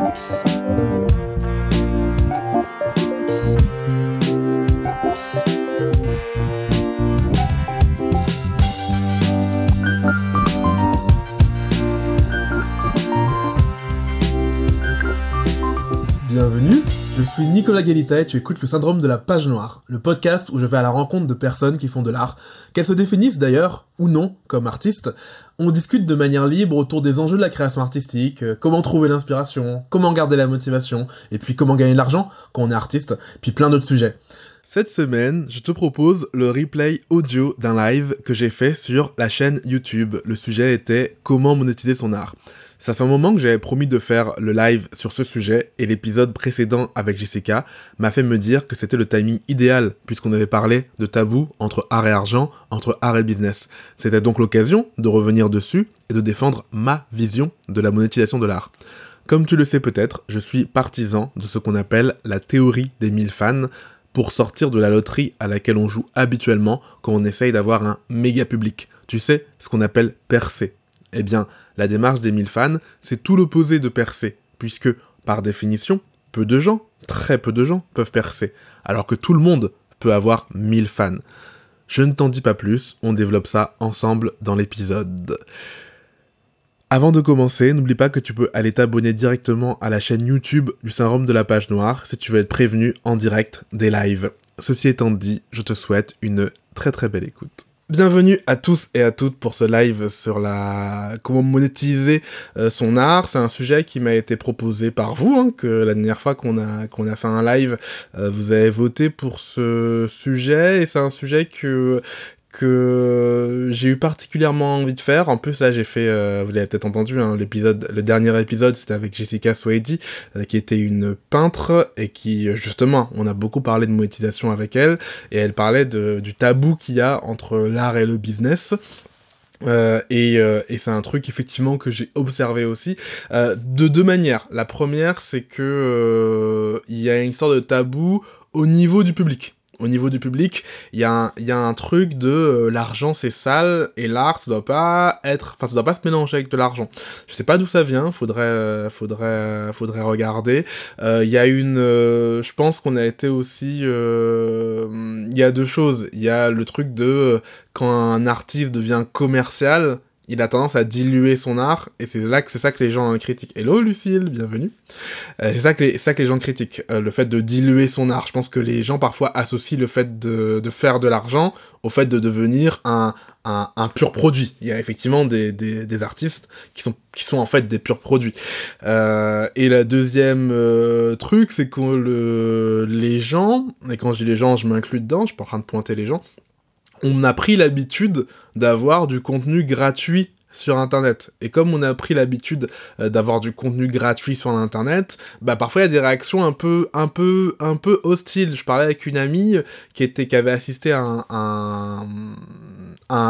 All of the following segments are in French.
Bienvenue, Nicolas Galita et tu écoutes le syndrome de la page noire, le podcast où je vais à la rencontre de personnes qui font de l'art, qu'elles se définissent d'ailleurs ou non comme artistes. On discute de manière libre autour des enjeux de la création artistique, euh, comment trouver l'inspiration, comment garder la motivation, et puis comment gagner de l'argent quand on est artiste, puis plein d'autres sujets. Cette semaine, je te propose le replay audio d'un live que j'ai fait sur la chaîne YouTube. Le sujet était comment monétiser son art. Ça fait un moment que j'avais promis de faire le live sur ce sujet et l'épisode précédent avec Jessica m'a fait me dire que c'était le timing idéal puisqu'on avait parlé de tabou entre art et argent, entre art et business. C'était donc l'occasion de revenir dessus et de défendre ma vision de la monétisation de l'art. Comme tu le sais peut-être, je suis partisan de ce qu'on appelle la théorie des 1000 fans pour sortir de la loterie à laquelle on joue habituellement quand on essaye d'avoir un méga public. Tu sais, ce qu'on appelle percer. Eh bien, la démarche des 1000 fans, c'est tout l'opposé de percer, puisque, par définition, peu de gens, très peu de gens, peuvent percer, alors que tout le monde peut avoir 1000 fans. Je ne t'en dis pas plus, on développe ça ensemble dans l'épisode. Avant de commencer, n'oublie pas que tu peux aller t'abonner directement à la chaîne YouTube du syndrome de la page noire si tu veux être prévenu en direct des lives. Ceci étant dit, je te souhaite une très très belle écoute. Bienvenue à tous et à toutes pour ce live sur la comment monétiser euh, son art. C'est un sujet qui m'a été proposé par vous, hein, que la dernière fois qu'on a qu'on a fait un live, euh, vous avez voté pour ce sujet et c'est un sujet que que j'ai eu particulièrement envie de faire. En plus, là, j'ai fait, euh, vous l'avez peut-être entendu, hein, l'épisode, le dernier épisode, c'était avec Jessica Swady, euh, qui était une peintre et qui, justement, on a beaucoup parlé de monétisation avec elle et elle parlait du tabou qu'il y a entre l'art et le business. Euh, et, c'est un truc effectivement que j'ai observé aussi de deux manières. La première, c'est que il y a une histoire de tabou au niveau du public au niveau du public, il y, a un, truc de euh, l'argent c'est sale et l'art ça doit pas être, enfin ça doit pas se mélanger avec de l'argent. Je sais pas d'où ça vient, faudrait, euh, faudrait, euh, faudrait regarder. Il y a une, je pense qu'on a été aussi, il y a deux choses. Il y a le truc de quand un artiste devient commercial, il a tendance à diluer son art, et c'est là que c'est ça que les gens critiquent. Hello Lucille, bienvenue. Euh, c'est ça que les, ça que les gens critiquent, euh, le fait de diluer son art. Je pense que les gens parfois associent le fait de, faire de l'argent au fait de devenir un, pur produit. Il y a effectivement des, artistes qui sont, en fait des purs produits. Euh, et la deuxième truc, c'est que le, les gens, et quand je dis les gens, je m'inclus dedans, je suis pas en train de pointer les gens, on a pris l'habitude d'avoir du contenu gratuit sur internet. Et comme on a pris l'habitude euh, d'avoir du contenu gratuit sur internet, bah parfois il y a des réactions un peu un peu un peu hostiles. Je parlais avec une amie qui était qui avait assisté à un, un,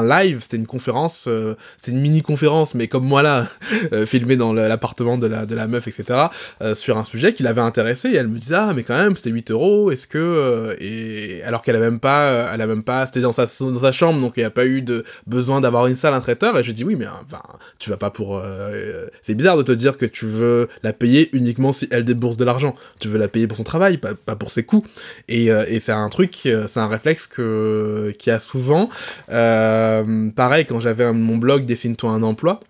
live, c'était une conférence, euh, c'était une mini conférence mais comme moi là euh, filmée dans l'appartement de la de la meuf etc. sur un sujet qui l'avait intéressé et elle me disait ah mais quand même c'était 8 euros, est-ce que et alors qu'elle a même pas elle a même pas c'était dans sa dans sa chambre donc il n'y a pas eu de besoin d'avoir une salle un traiteur et je dis oui mais enfin, tu vas pas pour. Euh, c'est bizarre de te dire que tu veux la payer uniquement si elle débourse de l'argent. Tu veux la payer pour son travail, pas, pour ses coûts. Et, euh, et c'est un truc, euh, c'est un réflexe que qui a souvent. Pareil, quand j'avais mon blog Dessine-toi un emploi.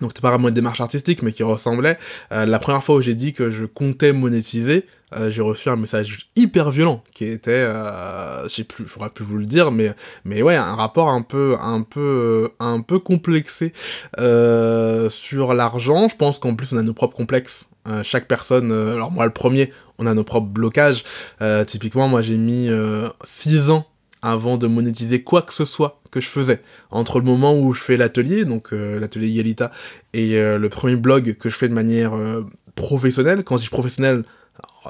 Donc c'était pas vraiment une démarche artistique, mais qui ressemblait. la première fois où j'ai dit que je comptais monétiser, euh, j'ai reçu un message hyper violent qui était, euh, je sais plus, j'aurais pu vous le dire, mais mais ouais, un rapport un peu un peu un peu complexé euh, sur l'argent. Je pense qu'en plus on a nos propres complexes. Euh, chaque personne, euh, alors moi le premier, on a nos propres blocages. typiquement, moi j'ai mis 6 ans avant de monétiser quoi que ce soit que je faisais. Entre le moment où je fais l'atelier, donc l'atelier Yalita, et le premier blog que je fais de manière professionnelle, quand je dis professionnel,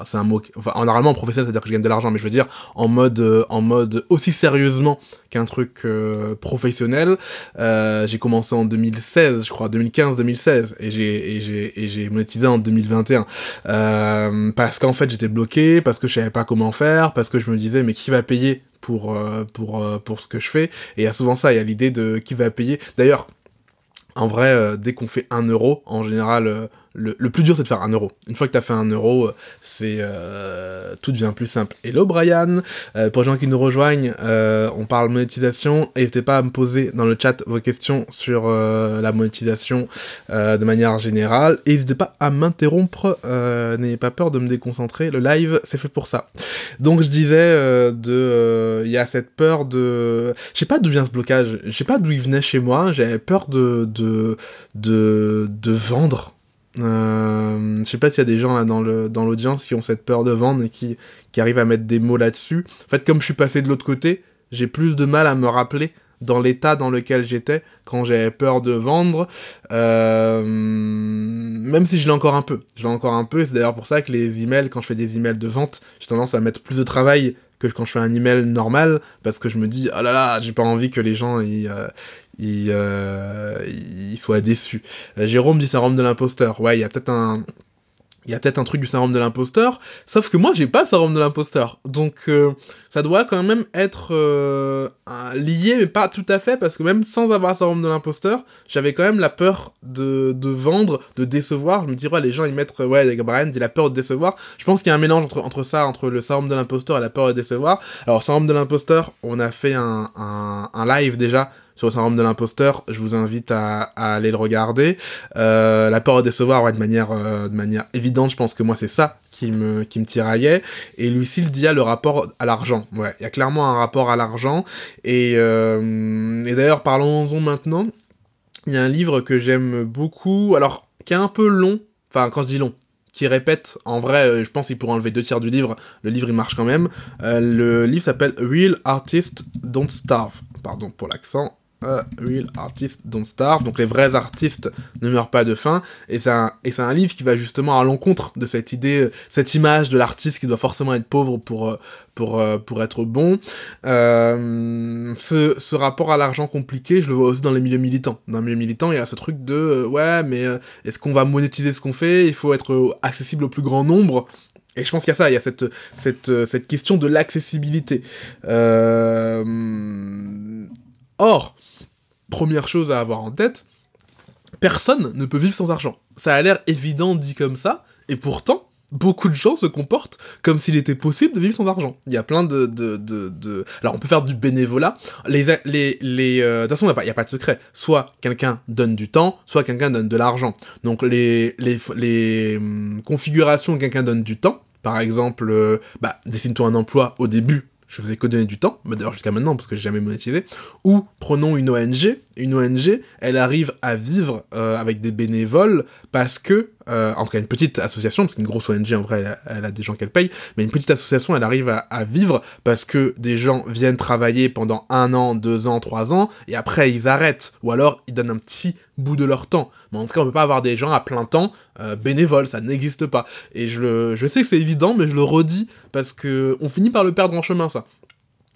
c'est un mot enfin normalement professionnel c'est à dire que je gagne de l'argent mais je veux dire en mode euh, en mode aussi sérieusement qu'un truc euh, professionnel euh, j'ai commencé en 2016 je crois 2015 2016 et j'ai et j'ai et j'ai monétisé en 2021 euh, parce qu'en fait j'étais bloqué parce que je savais pas comment faire parce que je me disais mais qui va payer pour pour pour ce que je fais? Et il y a souvent ça il y a l'idée de qui va payer. D'ailleurs en vrai dès qu'on fait un euro en général le, plus dur, c'est de faire un euro. Une fois que tu as fait un euro, c'est euh, tout devient plus simple. Hello Brian, euh, pour les gens qui nous rejoignent, euh, on parle monétisation. N'hésitez pas à me poser dans le chat vos questions sur euh, la monétisation euh, de manière générale. N'hésitez pas à m'interrompre. N'ayez pas peur de me déconcentrer. Le live, c'est fait pour ça. Donc je disais, de, il y a cette peur de, je sais pas d'où vient ce blocage. Je sais pas d'où il venait chez moi. J'avais peur de de de, de vendre euh, je sais pas s'il y a des gens dans l'audience qui ont cette peur de vendre et qui qui arrivent à mettre des mots là-dessus. En fait, comme je suis passé de l'autre côté, j'ai plus de mal à me rappeler dans l'état dans lequel j'étais quand j'avais peur de vendre, euh, même si je l'ai encore un peu. Je l'ai encore un peu, c'est d'ailleurs pour ça que les emails, quand je fais des emails de vente, j'ai tendance à mettre plus de travail que quand je fais un email normal, parce que je me dis, oh là là, j'ai pas envie que les gens, ils, il, euh, il soit déçu. Euh, Jérôme dit syndrome de l'imposteur. Ouais, il y a peut-être un, il y a peut-être un truc du syndrome de l'imposteur, sauf que moi j'ai pas le syndrome de l'imposteur, donc euh, ça doit quand même être lié, mais pas tout à fait, parce que même sans avoir le syndrome de l'imposteur, j'avais quand même la peur de, de vendre, de décevoir. Je me dis ouais les gens ils mettent ouais Brian dit la peur de décevoir. Je pense qu'il y a un mélange entre, entre ça, entre le syndrome de l'imposteur et la peur de décevoir. Alors syndrome de l'imposteur, on a fait un, un live déjà sur le syndrome de l'imposteur, je vous invite à, aller le regarder. Euh, la peur de décevoir, ouais, de manière, euh, de manière évidente, je pense que moi c'est ça qui me, qui me tiraillait. Et Lucille dit le rapport à l'argent. Ouais, il y a clairement un rapport à l'argent. Et, euh, et d'ailleurs, parlons-en maintenant. Il y a un livre que j'aime beaucoup, alors qui est un peu long, enfin quand je dis long, qui répète, en vrai, je pense qu'il pourrait enlever deux tiers du livre, le livre il marche quand même. Le livre s'appelle Real Artists Don't Starve, pardon pour l'accent, Real Artists Don't Starve, donc les vrais artistes ne meurent pas de faim, et c'est un, un livre qui va justement à l'encontre de cette idée, cette image de l'artiste qui doit forcément être pauvre pour, pour, pour être bon. Euh, ce, ce rapport à l'argent compliqué, je le vois aussi dans les milieux militants. Dans les milieux militants, il y a ce truc de, euh, ouais, mais euh, est-ce qu'on va monétiser ce qu'on fait? Il faut être accessible au plus grand nombre. Et je pense qu'il y a ça, il y a cette, cette, cette question de l'accessibilité. Euh... Or, première chose à avoir en tête, personne ne peut vivre sans argent. Ça a l'air évident dit comme ça, et pourtant, beaucoup de gens se comportent comme s'il était possible de vivre sans argent. Il y a plein de... de, de. Alors on peut faire du bénévolat. Les, les, les, euh... De toute façon, il n'y a, a, pas de secret. Soit quelqu'un donne du temps, soit quelqu'un donne de l'argent. Donc les, les, les hum, configurations, quelqu'un donne du temps. Par exemple, euh, bah, dessine-toi un emploi au début je faisais que donner du temps, d'ailleurs jusqu'à maintenant parce que j'ai jamais monétisé, ou prenons une ONG, une ONG, elle arrive à vivre euh, avec des bénévoles parce que, euh, en tout cas une petite association, parce qu'une grosse ONG en vrai elle a, des gens qu'elle paye, mais une petite association elle arrive à, à, vivre parce que des gens viennent travailler pendant un an, deux ans, trois ans, et après ils arrêtent, ou alors ils donnent un petit bout de leur temps. Mais en tout cas on peut pas avoir des gens à plein temps euh, bénévoles, ça n'existe pas. Et je, le, je sais que c'est évident, mais je le redis parce que on finit par le perdre en chemin ça.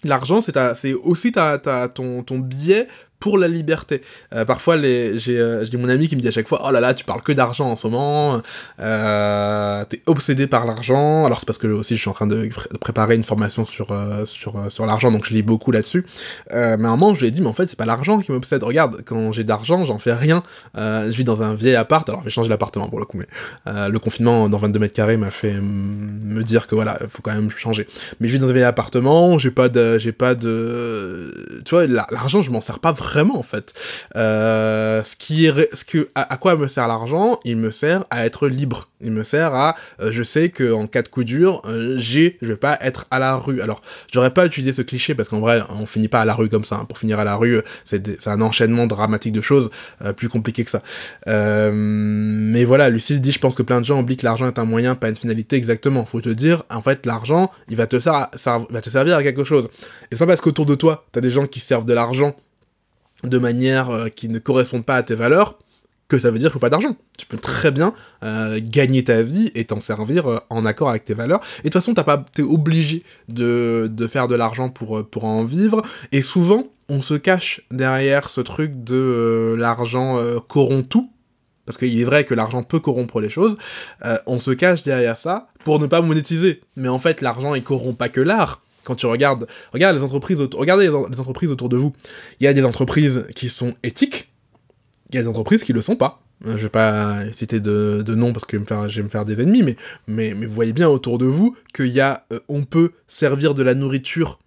L'argent, c'est aussi ta, ta, ton, ton billet pour la liberté. Euh, parfois, les, j'ai, euh, j'ai mon ami qui me dit à chaque fois, oh là là, tu parles que d'argent en ce moment, euh, t'es obsédé par l'argent. Alors c'est parce que aussi je suis en train de, préparer une formation sur euh, sur euh, sur l'argent, donc je lis beaucoup là-dessus. Mais à un moment, je lui ai dit, mais en fait, c'est pas l'argent qui m'obsède. Regarde, quand j'ai d'argent, j'en fais rien. je vis dans un vieil appart. Alors, je vais changer d'appartement pour le coup, mais le confinement dans 22 mètres carrés m'a fait me dire que voilà, faut quand même changer. Mais je vis dans un vieil appartement, j'ai pas de, j'ai pas de, tu vois, l'argent, je m'en sers pas vraiment vraiment en fait. Euh, ce qui est, ce que, à, quoi me sert l'argent? Il me sert à être libre. Il me sert à, euh, je sais que en cas de coup dur, euh, j'ai, je vais pas être à la rue. Alors, j'aurais pas utilisé ce cliché parce qu'en vrai, on finit pas à la rue comme ça. Hein. Pour finir à la rue, c'est un enchaînement dramatique de choses euh, plus compliqué que ça. Euh, mais voilà, Lucille dit, je pense que plein de gens oublient que l'argent est un moyen, pas une finalité exactement. Faut te dire, en fait, l'argent, il va te, ser va te servir à quelque chose. Et c'est pas parce qu'autour de toi, t'as des gens qui servent de l'argent de manière euh, qui ne correspondent pas à tes valeurs, que ça veut dire qu'il faut pas d'argent. Tu peux très bien euh, gagner ta vie et t'en servir euh, en accord avec tes valeurs. Et de toute façon, t'as pas, t'es obligé de, faire de l'argent pour, en vivre. Et souvent, on se cache derrière ce truc de l'argent corrompt tout. Parce qu'il est vrai que l'argent peut corrompre les choses. on se cache derrière ça pour ne pas monétiser. Mais en fait, l'argent, il corrompt pas que l'art quand tu regardes, regarde les entreprises, regardez les, entreprises autour de vous. Il y a des entreprises qui sont éthiques, il y a des entreprises qui le sont pas. je vais pas citer de, de parce que je vais, me faire, des ennemis, mais, mais, mais vous voyez bien autour de vous qu'il y a, on peut servir de la nourriture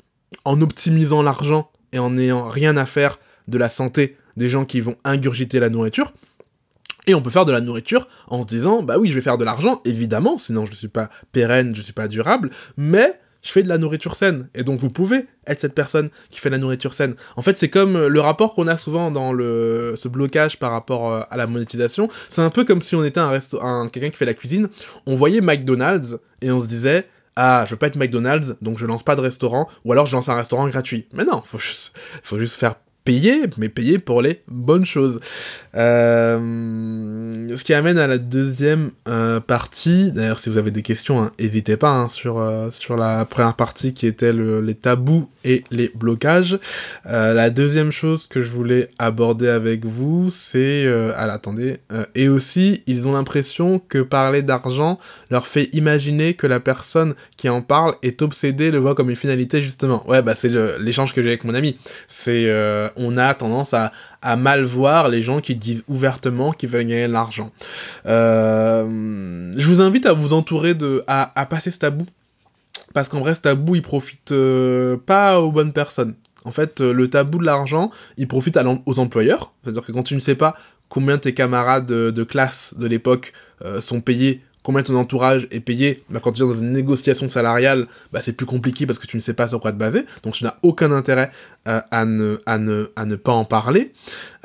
en optimisant l'argent et en n'ayant rien à faire de la santé des gens qui vont ingurgiter la nourriture. Et on peut faire de la nourriture en se disant, bah oui, je vais faire de l'argent, évidemment, sinon je ne suis pas pérenne, je ne suis pas durable, mais je fais de la nourriture saine. Et donc vous pouvez être cette personne qui fait de la nourriture saine. En fait, c'est comme le rapport qu'on a souvent dans le, ce blocage par rapport euh, à la monétisation. C'est un peu comme si on était un resto, un, quelqu'un qui fait la cuisine. On voyait McDonald's et on se disait, ah, je veux pas être McDonald's, donc je lance pas de restaurant, ou alors je lance un restaurant gratuit. Mais non, faut juste, faut juste faire payer, mais payer pour les bonnes choses. Euh, ce qui amène à la deuxième euh, partie. D'ailleurs, si vous avez des questions, hein, n'hésitez pas hein, sur, euh, sur la première partie qui était les tabous et les blocages. la deuxième chose que je voulais aborder avec vous, c'est... ah attendez. et aussi, ils ont l'impression que parler d'argent leur fait imaginer que la personne qui en parle est obsédée, le voit comme une finalité, justement. Ouais, bah c'est l'échange que j'ai avec mon ami. C'est on a tendance à, mal voir les gens qui disent ouvertement qu'ils veulent gagner de l'argent. Euh, je vous invite à vous entourer de... à, passer ce tabou. Parce qu'en vrai, ce tabou, il profite euh, pas aux bonnes personnes. En fait, euh, le tabou de l'argent, il profite aux employeurs. C'est-à-dire que quand tu ne sais pas combien tes camarades de, classe de l'époque sont payés combien ton entourage est payé, bah, quand tu es dans une négociation salariale, bah, c'est plus compliqué parce que tu ne sais pas sur quoi te baser, donc tu n'as aucun intérêt euh, à, ne, à, ne, à ne pas en parler.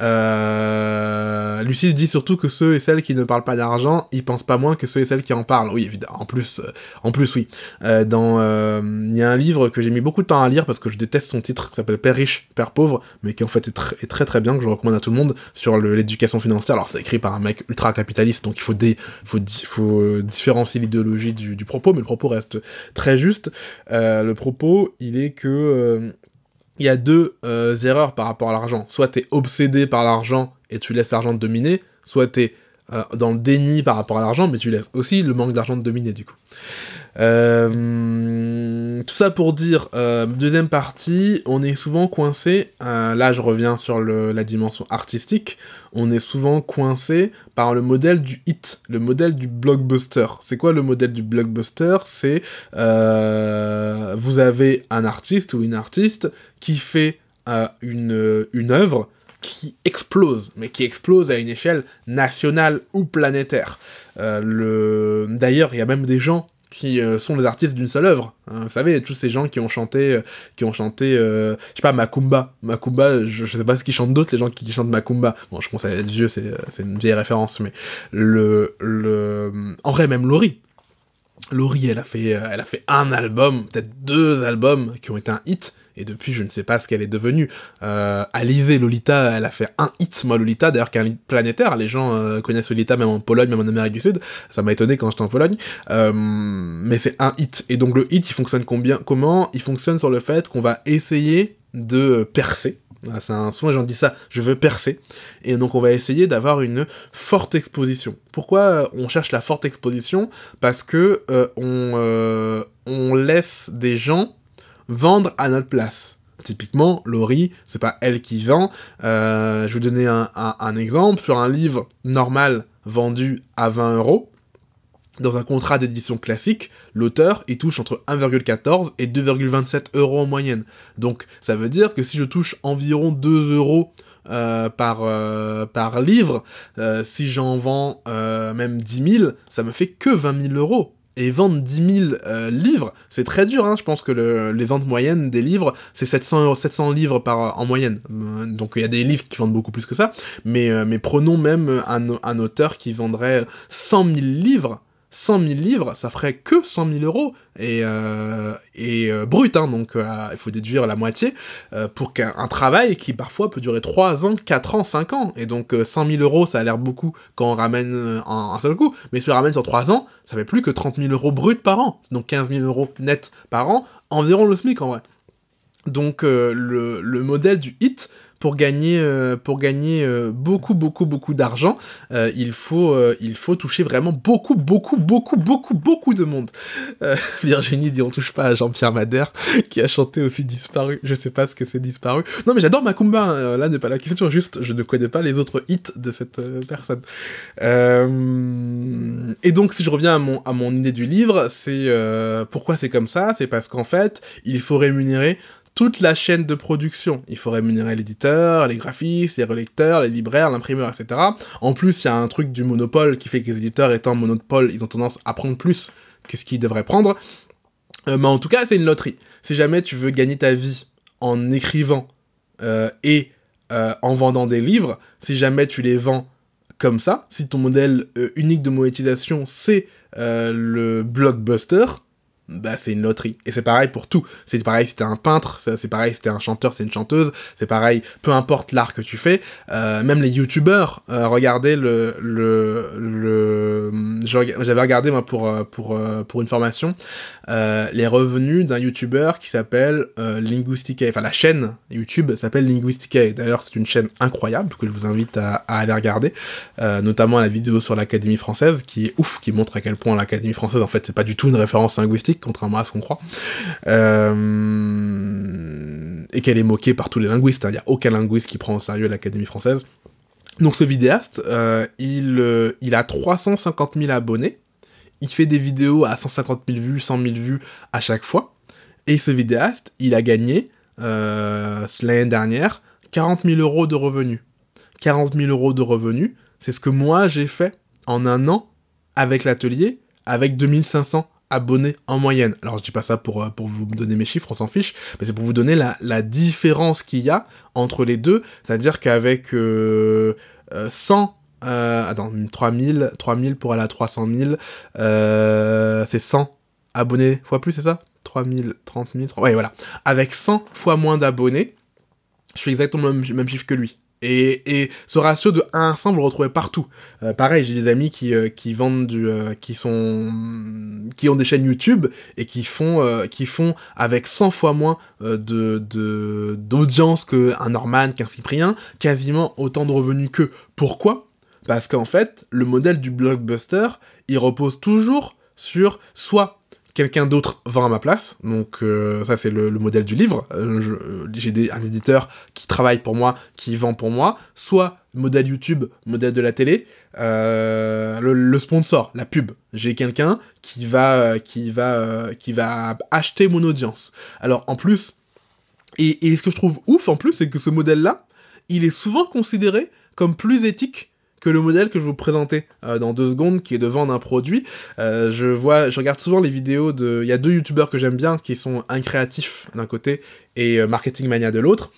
Euh, Lucille dit surtout que ceux et celles qui ne parlent pas d'argent, ils pensent pas moins que ceux et celles qui en parlent. Oui, évidemment, en plus, euh, en plus oui. Dans, il y a un livre que j'ai mis beaucoup de temps à lire parce que je déteste son titre, qui s'appelle Père riche, Père pauvre, mais qui en fait est, très très bien, que je recommande à tout le monde, sur l'éducation financière. Alors c'est écrit par un mec ultra capitaliste, donc il faut, différencier l'idéologie du, propos, mais le propos reste très juste. le propos, il est que il y a deux euh, erreurs par rapport à l'argent. Soit t'es obsédé par l'argent et tu laisses l'argent te dominer, soit t'es euh, dans le déni par rapport à l'argent, mais tu laisses aussi le manque d'argent te dominer du coup. Euh, tout ça pour dire, euh, deuxième partie, on est souvent coincé, euh, là je reviens sur la dimension artistique, on est souvent coincé par le modèle du hit, le modèle du blockbuster. C'est quoi le modèle du blockbuster? C'est vous avez un artiste ou une artiste qui fait une, une œuvre qui explose, mais qui explose à une échelle nationale ou planétaire. le... D'ailleurs, il y a même des gens qui euh, sont les artistes d'une seule œuvre. Hein. vous savez, tous ces gens qui ont chanté, euh, qui ont chanté, euh, je sais pas, Macumba. Macumba, je, sais pas ce qu'ils chantent d'autres, les gens qui chantent Macumba. Bon, je pense à être vieux, c'est, une vieille référence, mais le, le, en vrai, même Laurie. Laurie, elle a fait, elle a fait un album, peut-être deux albums qui ont été un hit et depuis je ne sais pas ce qu'elle est devenue. Euh, Alizé, Lolita, elle a fait un hit, moi Lolita, d'ailleurs qui est un hit planétaire, les gens euh, connaissent Lolita même en Pologne, même en Amérique du Sud, ça m'a étonné quand j'étais en Pologne, euh, mais c'est un hit, et donc le hit il fonctionne combien, comment? Il fonctionne sur le fait qu'on va essayer de percer, c'est un, souvent j'en dis ça, je veux percer. Et donc on va essayer d'avoir une forte exposition. Pourquoi euh, on cherche la forte exposition? Parce que euh, on, euh, on laisse des gens vendre à notre place. Typiquement, Laurie, c'est pas elle qui vend. Euh, je vais vous donner un, exemple. Sur un livre normal vendu à 20 euros, dans un contrat d'édition classique, l'auteur, il touche entre 1,14 et 2,27 euros en moyenne. Donc, ça veut dire que si je touche environ 2 euros euh, par, euh, par livre, si j'en vends même 10 000, ça me fait que 20 000 euros et vendre 10 000 euh, livres, c'est très dur, hein. je pense que les ventes moyennes des livres, c'est 700, 700 livres par, en moyenne. Euh, donc il y a des livres qui vendent beaucoup plus que ça, mais, euh, mais prenons même un, un auteur qui vendrait 100 000 livres, 100 000 livres, ça ferait que 100 000 euros, et, euh, et euh, brut, hein, donc euh, il faut déduire la moitié, pour qu'un travail qui parfois peut durer 3 ans, 4 ans, 5 ans, et donc 100 000 euros, ça a l'air beaucoup quand on ramène en un seul coup, mais si on ramène sur 3 ans, ça fait plus que 30 000 euros brut par an, donc 15 000 euros net par an, environ le SMIC en vrai. Donc le, le modèle du hit pour gagner, euh, pour gagner euh, beaucoup, beaucoup, beaucoup d'argent, euh, il, faut, il faut toucher vraiment beaucoup, beaucoup, beaucoup, beaucoup, beaucoup de monde. Virginie dit on touche pas à Jean-Pierre Madère, qui a chanté aussi Disparu. Je sais pas ce que c'est Disparu. Non, mais j'adore Macumba, hein. là n'est pas la question, juste je ne connais pas les autres hits de cette personne. Et donc, si je reviens à mon, à mon idée du livre, c'est pourquoi c'est comme ça? C'est parce qu'en fait, il faut rémunérer toute la chaîne de production. Il faut rémunérer l'éditeur, les graphistes, les relecteurs, les libraires, l'imprimeur, etc. En plus, il y a un truc du monopole qui fait que les éditeurs étant monopole, ils ont tendance à prendre plus que ce qu'ils devraient prendre. Euh, mais en tout cas, c'est une loterie. Si jamais tu veux gagner ta vie en écrivant euh, et euh, en vendant des livres, si jamais tu les vends comme ça, si ton modèle unique de monétisation c'est le blockbuster, bah c'est une loterie. Et c'est pareil pour tout. C'est pareil si t'es un peintre, c'est pareil si t'es un chanteur, c'est une chanteuse, c'est pareil, peu importe l'art que tu fais. Euh, même les youtubeurs, euh, regardez le... le, J'avais regardé moi pour, euh, une formation, les revenus d'un youtubeur qui s'appelle Linguistica. Enfin la chaîne YouTube s'appelle Linguistica. D'ailleurs c'est une chaîne incroyable que je vous invite à, à aller regarder. notamment la vidéo sur l'Académie française qui est ouf, qui montre à quel point l'Académie française en fait c'est pas du tout une référence linguistique contrairement à ce qu'on croit. Euh, et qu'elle est moquée par tous les linguistes. Hein. Il n'y a aucun linguiste qui prend au sérieux l'Académie française. Donc ce vidéaste, euh, il, euh, il a 350 000 abonnés. Il fait des vidéos à 150 000 vues, 100 000 vues à chaque fois. Et ce vidéaste, il a gagné, l'année dernière, 40 000 euros de revenus. 40 000 euros de revenus, c'est ce que moi j'ai fait en un an avec l'atelier, avec 2500 abonnés en moyenne. Alors je dis pas ça pour, euh, pour vous donner mes chiffres, on s'en fiche, mais c'est pour vous donner la, la différence qu'il y a entre les deux, c'est-à-dire qu'avec euh, 100... Euh, euh, attends, 3000, 3000 pour aller à 300 000, c'est 100 abonnés fois plus, c'est ça? 3000, 30 000, ouais voilà. Avec 100 fois moins d'abonnés, je fais exactement le même chiffre que lui. Et, ce ratio de 1 à 100, vous le retrouvez partout. Euh, pareil, j'ai des amis qui, euh, vendent du, euh, qui sont, qui ont des chaînes YouTube et qui font, avec 100 fois moins de, de, d'audience qu'un Norman, qu'un Cyprien, quasiment autant de revenus qu'eux. Pourquoi? Parce qu'en fait, le modèle du blockbuster, il repose toujours sur soit quelqu'un d'autre vend à ma place. Donc euh, ça c'est le, modèle du livre. Euh, euh, j'ai un éditeur qui travaille pour moi, qui vend pour moi. Soit modèle YouTube, modèle de la télé, le, sponsor, la pub. J'ai quelqu'un qui va qui va qui va acheter mon audience. Alors en plus, et, et ce que je trouve ouf en plus, c'est que ce modèle-là, il est souvent considéré comme plus éthique que le modèle que je vous présenter euh, dans deux secondes, qui est de vendre un produit. Euh, je vois, je regarde souvent les vidéos de, il y a deux youtubeurs que j'aime bien, qui sont Incréatif d'un côté et euh, Marketing Mania de l'autre.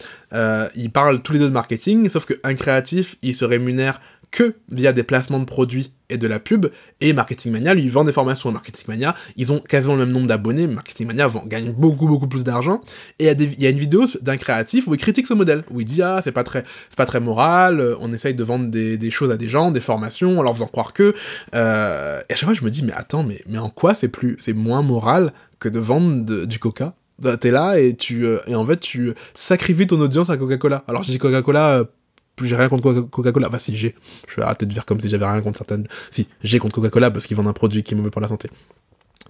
ils parlent tous les deux de marketing, sauf que Incréatif, il se rémunère que via des placements de produits et de la pub, et Marketing Mania lui vend des formations. Marketing Mania, ils ont quasiment le même nombre d'abonnés, Marketing Mania vend, gagne beaucoup beaucoup plus d'argent, et il y, a une vidéo d'un créatif où il critique ce modèle, où il dit ah c'est pas très c'est pas très moral, euh, on essaye de vendre des, choses à des gens, des formations, en leur faisant croire que, euh, et à chaque fois je me dis mais attends mais mais en quoi c'est plus c'est moins moral que de vendre du coca? T'es là et tu euh, et en fait tu sacrifies ton audience à Coca-Cola. Alors je dis Coca-Cola j'ai rien contre Coca-Cola. Enfin, si, j'ai. Je vais arrêter de dire comme si j'avais rien contre certaines. Si, j'ai contre Coca-Cola parce qu'ils vendent un produit qui est mauvais pour la santé.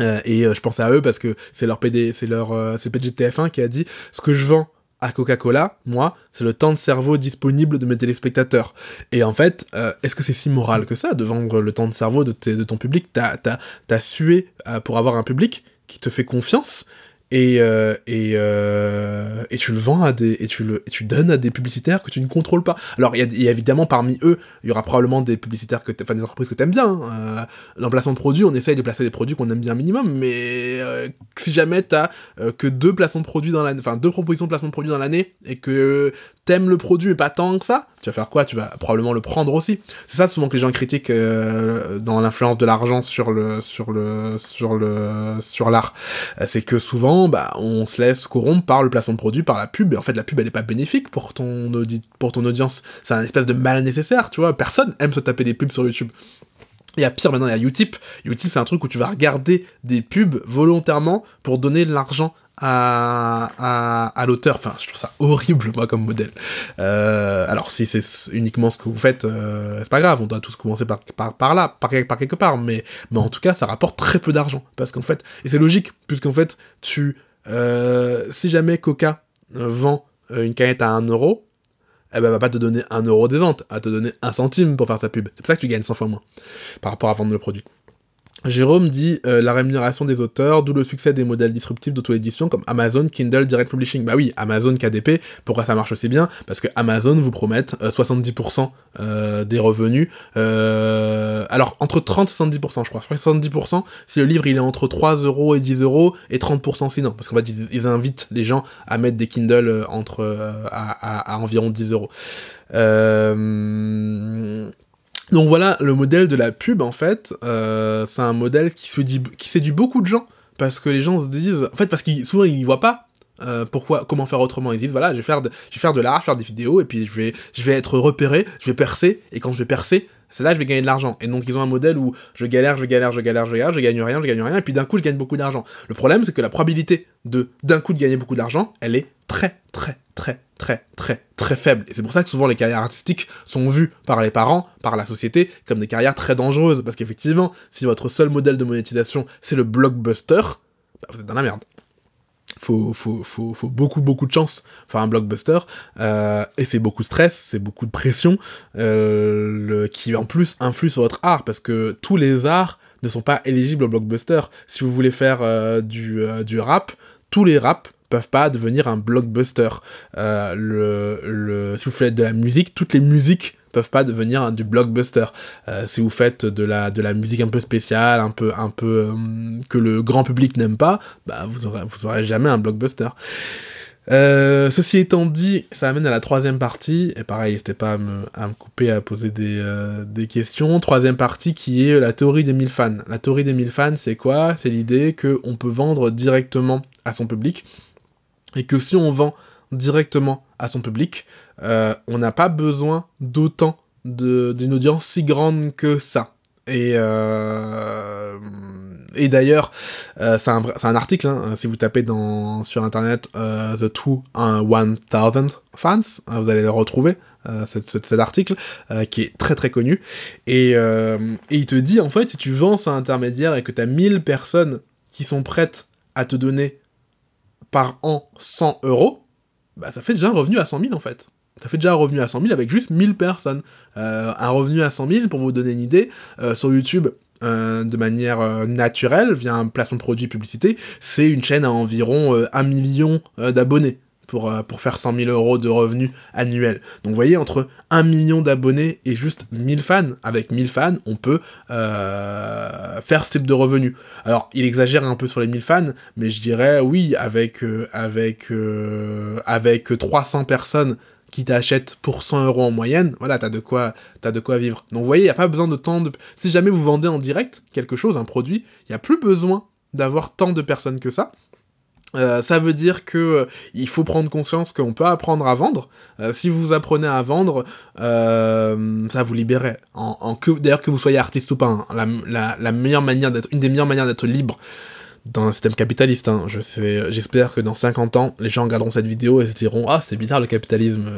Euh, et euh, je pensais à eux parce que c'est leur PD, c'est leur, euh, c'est PGTF1 qui a dit ce que je vends à Coca-Cola, moi, c'est le temps de cerveau disponible de mes téléspectateurs. Et en fait, est-ce que c'est si moral que ça de vendre le temps de cerveau de, ton public? T'as, sué pour avoir un public qui te fait confiance et euh, et euh, et tu le vends à des et tu le et tu donnes à des publicitaires que tu ne contrôles pas. Alors il y, a, évidemment parmi eux, il y aura probablement des publicitaires que enfin des entreprises que t'aimes bien. Hein. Euh, l'emplacement de produits, on essaye de placer des produits qu'on aime bien minimum, mais euh, si jamais t'as que deux placements de produits dans l'année, enfin deux propositions de placement de produits dans l'année et que t'aimes le produit mais pas tant que ça, tu vas faire quoi? Tu vas probablement le prendre aussi. C'est ça souvent que les gens critiquent dans l'influence de l'argent sur le sur le sur le sur l'art, c'est que souvent bah, on se laisse corrompre par le placement de produit, par la pub, et en fait, la pub, elle est pas bénéfique pour ton, pour ton audience. C'est un espèce de mal nécessaire, tu vois. Personne aime se taper des pubs sur YouTube. Et à pire, maintenant, il y a Utip. Utip, c'est un truc où tu vas regarder des pubs volontairement pour donner de l'argent à, l'auteur. Enfin, je trouve ça horrible, moi, comme modèle. Euh, alors, si c'est uniquement ce que vous faites, euh, c'est pas grave, on doit tous commencer par, là, par, quelque part, mais, en tout cas, ça rapporte très peu d'argent. Parce qu'en fait, et c'est logique, puisqu'en fait, tu, euh, si jamais Coca vend une canette à 1 euro, elle va pas te donner 1 euro des ventes, elle va te donner 1 centime pour faire sa pub. C'est pour ça que tu gagnes 100 fois moins par rapport à vendre le produit. Jérôme dit euh, la rémunération des auteurs, d'où le succès des modèles disruptifs d'auto-édition comme Amazon, Kindle, Direct Publishing. Bah oui, Amazon, KDP, pourquoi ça marche aussi bien? Parce que Amazon vous promette 70% euh, euh, des revenus. alors, entre 30 et 70%, je crois. 70% si le livre il est entre 3 euros et 10 euros, et 30% sinon. Parce qu'en fait, ils, invitent les gens à mettre des Kindle entre à, environ 10 euros. Euh donc voilà, le modèle de la pub, en fait, euh, c'est un modèle qui, séduit beaucoup de gens, parce que les gens se disent, en fait, parce qu'ils souvent ils voient pas euh, pourquoi, comment faire autrement. Ils disent voilà, je vais faire de, je vais faire des vidéos, et puis je vais, je vais être repéré, je vais percer, et quand je vais percer, c'est là que je vais gagner de l'argent. Et donc ils ont un modèle où je galère, je galère, je galère, je galère, je gagne rien, je gagne rien, et puis d'un coup je gagne beaucoup d'argent. Le problème c'est que la probabilité de d'un coup de gagner beaucoup d'argent, elle est très très très très très très faible. Et c'est pour ça que souvent les carrières artistiques sont vues par les parents, par la société, comme des carrières très dangereuses. Parce qu'effectivement, si votre seul modèle de monétisation c'est le blockbuster, bah, vous êtes dans la merde. Faut, faut, faut, faut beaucoup beaucoup de chance faire un blockbuster euh, et c'est beaucoup de stress c'est beaucoup de pression euh, qui en plus influe sur votre art parce que tous les arts ne sont pas éligibles au blockbuster si vous voulez faire euh, du, du rap tous les raps peuvent pas devenir un blockbuster. Euh, le, le, si vous faites de la musique, toutes les musiques peuvent pas devenir du blockbuster. Euh, si vous faites de la, de la musique un peu spéciale, un peu, un peu euh, que le grand public n'aime pas, bah vous aurez, vous aurez jamais un blockbuster. Ceci étant dit, ça amène à la troisième partie, et pareil, n'hésitez pas à me, à me, couper, à poser des, des, questions. Troisième partie qui est la théorie des 1000 fans. La théorie des 1000 fans, c'est quoi? C'est l'idée qu'on peut vendre directement à son public et que si on vend directement à son public, euh, on n'a pas besoin d'autant d'une audience si grande que ça. Et, euh, d'ailleurs, euh, c'est un, article, hein, si vous tapez sur internet The Two 1000 Fans, vous allez le retrouver, cet, article, qui est très très connu. Et, et il te dit, en fait, si tu vends ça intermédiaire et que tu as 1000 personnes qui sont prêtes à te donner par an 100 euros, bah ça fait déjà un revenu à 100 000 en fait. Ça fait déjà un revenu à 100 000 avec juste 1000 personnes. Euh, un revenu à 100 000, pour vous donner une idée, euh, sur YouTube, euh, de manière euh, naturelle, via un placement de produit publicité, c'est une chaîne à environ 1 million d'abonnés pour, euh, pour faire 100 000 euros de revenus annuels. Donc vous voyez, entre 1 million d'abonnés et juste 1000 fans, avec 1000 fans, on peut euh, faire ce type de revenus. Alors, il exagère un peu sur les 1000 fans, mais je dirais, oui, avec, euh, avec, avec 300 personnes qui t'achètent pour 100 euros en moyenne, voilà, t'as de quoi, t'as de quoi vivre. Donc vous voyez, il n'y a pas besoin de tant de... Si jamais vous vendez en direct quelque chose, un produit, il n'y a plus besoin d'avoir tant de personnes que ça. Euh, ça veut dire que euh, il faut prendre conscience qu'on peut apprendre à vendre. Euh, si vous apprenez à vendre, ça vous libérer. En, d'ailleurs que vous soyez artiste ou pas, hein. la, meilleure manière d'être, une des meilleures manières d'être libre dans un système capitaliste. Hein. Je sais, j'espère que dans 50 ans, les gens regarderont cette vidéo et se diront ah c'était bizarre le capitalisme,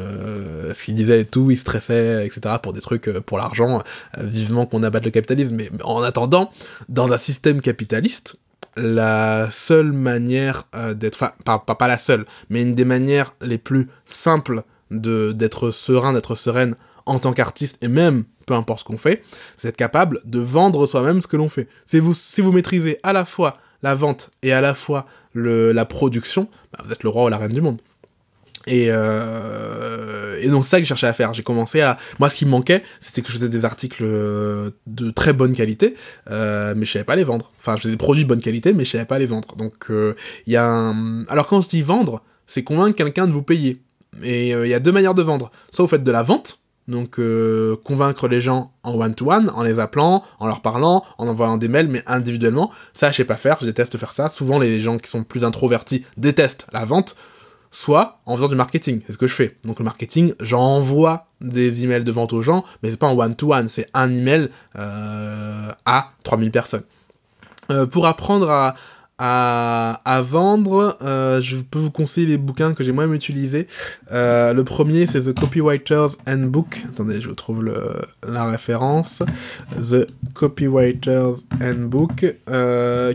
ce qu'il disait et tout, il stressait etc pour des trucs pour l'argent. vivement qu'on abatte le capitalisme. mais en attendant, dans un système capitaliste la seule manière euh, d'être, enfin, pas, pas, la seule, mais une des manières les plus simples de, d'être serein, d'être sereine en tant qu'artiste, et même, peu importe ce qu'on fait, c'est être capable de vendre soi-même ce que l'on fait. Si vous, si vous maîtrisez à la fois la vente et à la fois le, la production, bah, vous êtes le roi ou la reine du monde. Et, euh, et donc ça que je cherchais à faire. J'ai commencé à... Moi ce qui me manquait, c'était que je faisais des articles euh, de très bonne qualité, euh, mais je savais pas les vendre. Enfin, je faisais des produits de bonne qualité, mais je savais pas les vendre. Donc il y a un... Alors quand on se dit vendre, c'est convaincre quelqu'un de vous payer. Et il y a deux manières de vendre. Soit vous faites de la vente, donc convaincre les gens en one-to-one, en les appelant, en leur parlant, en envoyant des mails, mais individuellement. Ça, je sais pas faire, je déteste faire ça. Souvent les gens qui sont plus introvertis détestent la vente soit en faisant du marketing. C'est ce que je fais. Donc le marketing, j'envoie des emails de vente aux gens, mais c'est pas en one-to-one, c'est un email euh, à 3000 personnes. Euh, pour apprendre à, à, vendre, euh, je peux vous conseiller les bouquins que j'ai moi-même utilisés. Euh, le premier, c'est The Copywriter's Handbook. Attendez, je trouve le, la référence. The Copywriter's Handbook,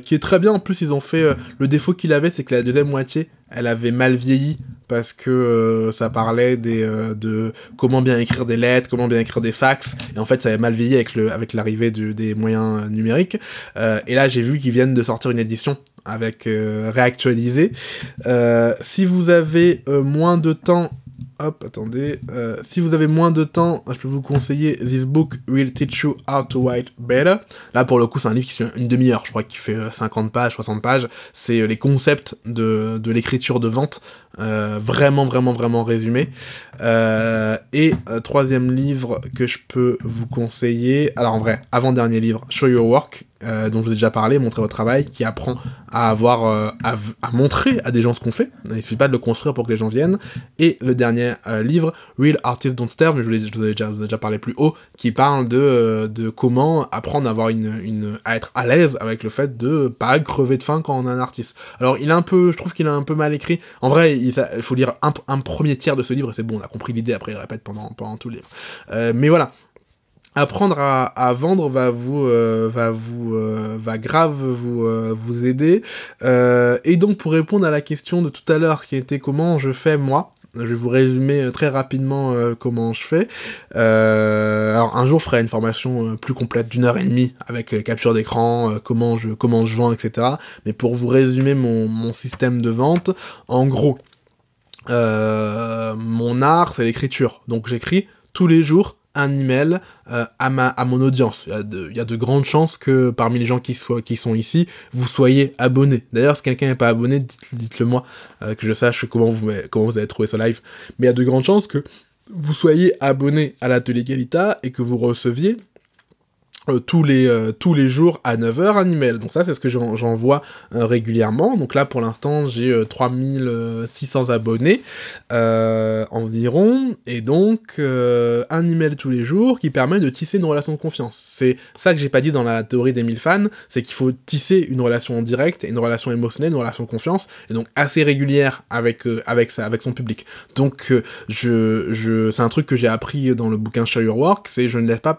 qui est très bien. En plus, ils ont fait... le défaut qu'il avait, c'est que la deuxième moitié, elle avait mal vieilli parce que euh, ça parlait des, euh, de comment bien écrire des lettres, comment bien écrire des fax, et en fait ça avait mal vieilli avec l'arrivée des moyens numériques. Euh, et là j'ai vu qu'ils viennent de sortir une édition avec réactualisé. si vous avez moins de temps Hop, attendez. Euh, si vous avez moins de temps, je peux vous conseiller This Book Will Teach You How to Write Better. Là, pour le coup, c'est un livre qui fait une demi-heure, je crois, qui fait 50 pages, 60 pages. C'est les concepts de, l'écriture de vente euh, vraiment, vraiment, vraiment résumé. Euh, et euh, troisième livre que je peux vous conseiller, alors en vrai, avant-dernier livre, Show Your Work, dont je vous ai déjà parlé, Montrer votre travail, qui apprend à avoir, à, à, montrer à des gens ce qu'on fait. Il ne suffit pas de le construire pour que les gens viennent. Et le dernier livre, Real Artists Don't Starve, mais je vous, ai, déjà, parlé plus haut, qui parle de, comment apprendre à avoir une, à être à l'aise avec le fait de pas crever de faim quand on est un artiste. Alors il est un peu, je trouve qu'il est un peu mal écrit. En vrai, il, faut lire un, premier tiers de ce livre, et c'est bon, on a compris l'idée, après il répète pendant, tout le livre. Euh, mais voilà, apprendre à, vendre va vous euh, va vous euh, va grave vous vous aider et donc pour répondre à la question de tout à l'heure qui était comment je fais moi je vais vous résumer très rapidement comment je fais. alors un jour, je ferai une formation plus complète d'une heure et demie avec capture d'écran, comment je comment je vends, etc. Mais pour vous résumer mon, mon système de vente, en gros, euh, mon art, c'est l'écriture. Donc j'écris tous les jours un email euh, à, mon audience. Il y, a de, grandes chances que parmi les gens qui, sont ici, vous soyez abonnés. D'ailleurs, si quelqu'un n'est pas abonné, dites-le moi, euh, que je sache comment vous, comment vous avez trouvé ce live. Mais il y a de grandes chances que vous soyez abonné à l'atelier Galita et que vous receviez euh, tous, les, euh, tous les jours à 9h un email. Donc ça, c'est ce que j'envoie euh, régulièrement. Donc là, pour l'instant, j'ai 3600 abonnés environ. Et donc, un email tous les jours qui permet de tisser une relation de confiance. C'est ça que j'ai pas dit dans la théorie des 1000 fans, c'est qu'il faut tisser une relation en direct, une relation émotionnelle, une relation de confiance, et donc assez régulière avec, avec, son public. Donc, je, je, c'est un truc que j'ai appris dans le bouquin Show Work, c'est je ne laisse pas...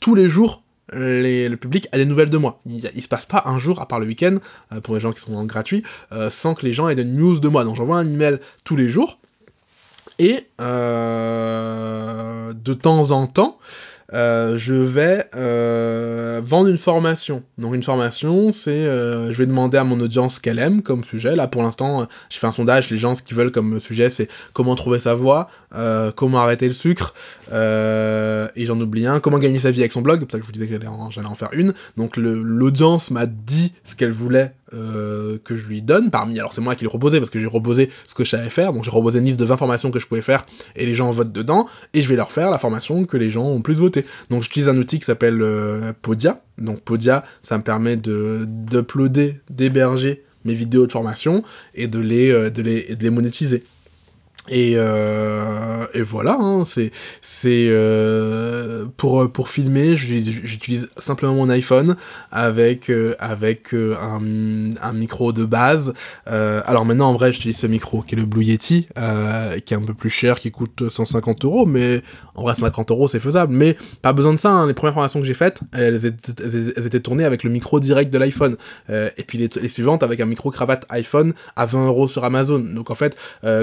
Tous les jours, le public a des nouvelles de moi. Il, se passe pas un jour, à part le week-end, euh, pour les gens qui sont en gratuit, euh, sans que les gens aient des news de moi. Donc j'envoie un email tous les jours. Et euh, de temps en temps, euh, je vais euh, vendre une formation. Donc une formation, c'est euh, je vais demander à mon audience ce qu'elle aime comme sujet. Là pour l'instant, j'ai fait un sondage, les gens ce qu'ils veulent comme sujet, c'est comment trouver sa voix, comment arrêter le sucre, et j'en oublie un, comment gagner sa vie avec son blog, c'est pour ça que je vous disais que j'allais en, faire une. Donc l'audience m'a dit ce qu'elle voulait euh, que je lui donne parmi, alors c'est moi qui l'ai reposé parce que j'ai reposé ce que je savais faire, donc j'ai reposé une liste de 20 formations que je pouvais faire et les gens votent dedans, et je vais leur faire la formation que les gens ont plus voté. Donc j'utilise un outil qui s'appelle euh, Podia, donc Podia ça me permet de d'uploader, d'héberger mes vidéos de formation et de les, euh, de les, de les monétiser. Et, euh, et voilà, hein, c'est c'est euh, pour pour filmer, j'utilise simplement mon iPhone avec euh, avec euh, un, un micro de base. Euh, alors maintenant en vrai, j'utilise ce micro qui est le Blue Yeti, qui est un peu plus cher, qui coûte 150 euros, mais en vrai 50 euros c'est faisable. Mais pas besoin de ça. Hein. Les premières formations que j'ai faites, elles étaient, elles étaient tournées avec le micro direct de l'iPhone, et puis les, les suivantes avec un micro cravate iPhone à 20 euros sur Amazon. Donc en fait,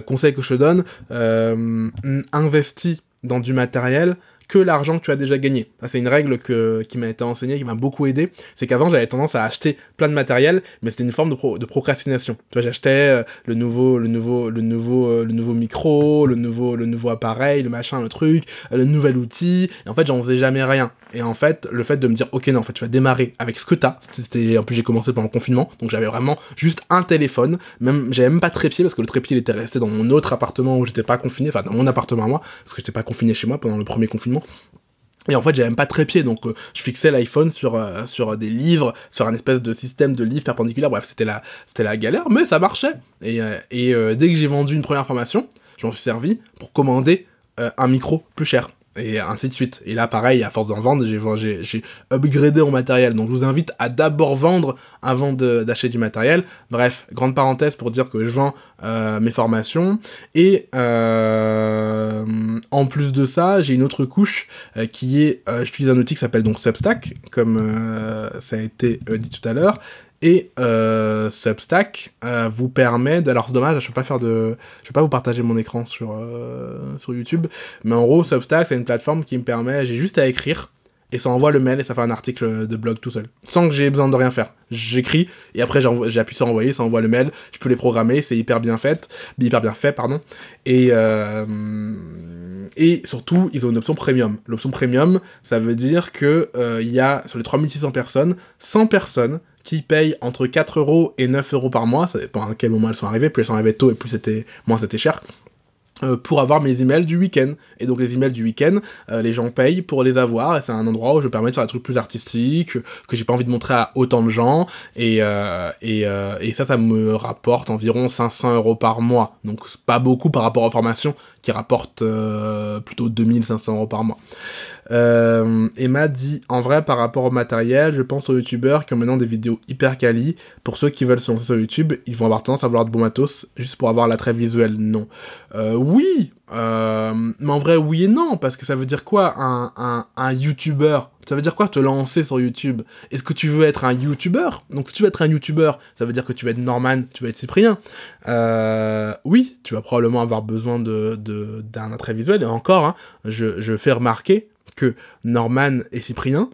conseil que je te donne euh, investi dans du matériel que l'argent que tu as déjà gagné. C'est une règle que, qui m'a été enseignée, qui m'a beaucoup aidé. C'est qu'avant, j'avais tendance à acheter plein de matériel, mais c'était une forme de, procrastination. Tu vois, j'achetais euh, le nouveau, le nouveau, le nouveau, euh, le nouveau micro, le nouveau, le nouveau appareil, le machin, le truc, le nouvel outil. Et en fait, j'en faisais jamais rien. Et en fait, le fait de me dire, ok, non, en fait, tu vas démarrer avec ce que t'as. C'était, en plus, j'ai commencé pendant le confinement, donc j'avais vraiment juste un téléphone. Même, j'avais même pas trépied parce que le trépied il était resté dans mon autre appartement où j'étais pas confiné, enfin dans mon appartement à moi, parce que j'étais pas confiné chez moi pendant le premier confinement. Et en fait, j'avais même pas trépied, donc euh, je fixais l'iPhone sur euh, sur des livres, sur un espèce de système de livres perpendiculaire. Bref, c'était la c'était la galère, mais ça marchait. Et, euh, et dès que j'ai vendu une première formation, je m'en suis servi pour commander un micro plus cher et ainsi de suite. Et là, pareil, à force d'en vendre, j'ai, upgradé mon matériel. Donc, je vous invite à d'abord vendre avant d'acheter du matériel. Bref, grande parenthèse pour dire que je vends euh, mes formations. Et euh, en plus de ça, j'ai une autre couche euh, qui est, j'utilise un outil qui s'appelle donc Substack, comme ça a été dit tout à l'heure. Et euh, Substack euh, vous permet, de... alors c'est dommage, je peux pas faire de, je vais pas vous partager mon écran sur euh, sur YouTube, mais en gros Substack c'est une plateforme qui me permet, j'ai juste à écrire et ça envoie le mail et ça fait un article de blog tout seul, sans que j'ai besoin de rien faire. J'écris et après j'appuie sur envoyer, ça envoie le mail, je peux les programmer, c'est hyper bien fait, hyper bien fait pardon, et euh, et surtout ils ont une option premium. L'option premium, ça veut dire que euh, il y a sur les 3600 personnes, 100 personnes qui payent entre 4 euros et 9 euros par mois, ça dépend à quel moment elles sont arrivées, plus elles sont arrivées tôt et plus c'était, moins c'était cher, euh, pour avoir mes emails du week-end. Et donc les emails du week-end, euh, les gens payent pour les avoir, et c'est un endroit où je permets de faire des trucs plus artistiques, que j'ai pas envie de montrer à autant de gens, et, euh, et, ça, ça me rapporte environ 500 euros par mois. Donc pas beaucoup par rapport aux formations, qui rapportent plutôt 2500 euros par mois. Euh, Emma dit en vrai par rapport au matériel, je pense aux youtubeurs qui ont maintenant des vidéos hyper quali. Pour ceux qui veulent se lancer sur YouTube, ils vont avoir tendance à vouloir de bon matos juste pour avoir l'attrait visuel. Non. Euh, oui, euh, mais en vrai oui et non parce que ça veut dire quoi un, un, un youtubeur? Ça veut dire quoi te lancer sur YouTube? Est-ce que tu veux être un YouTuber Donc si tu veux être un YouTuber, ça veut dire que tu vas être Norman, tu vas être Cyprien. Euh, oui, tu vas probablement avoir besoin de d'un attrait visuel. Et encore, hein, je, je fais remarquer que Norman et Cyprien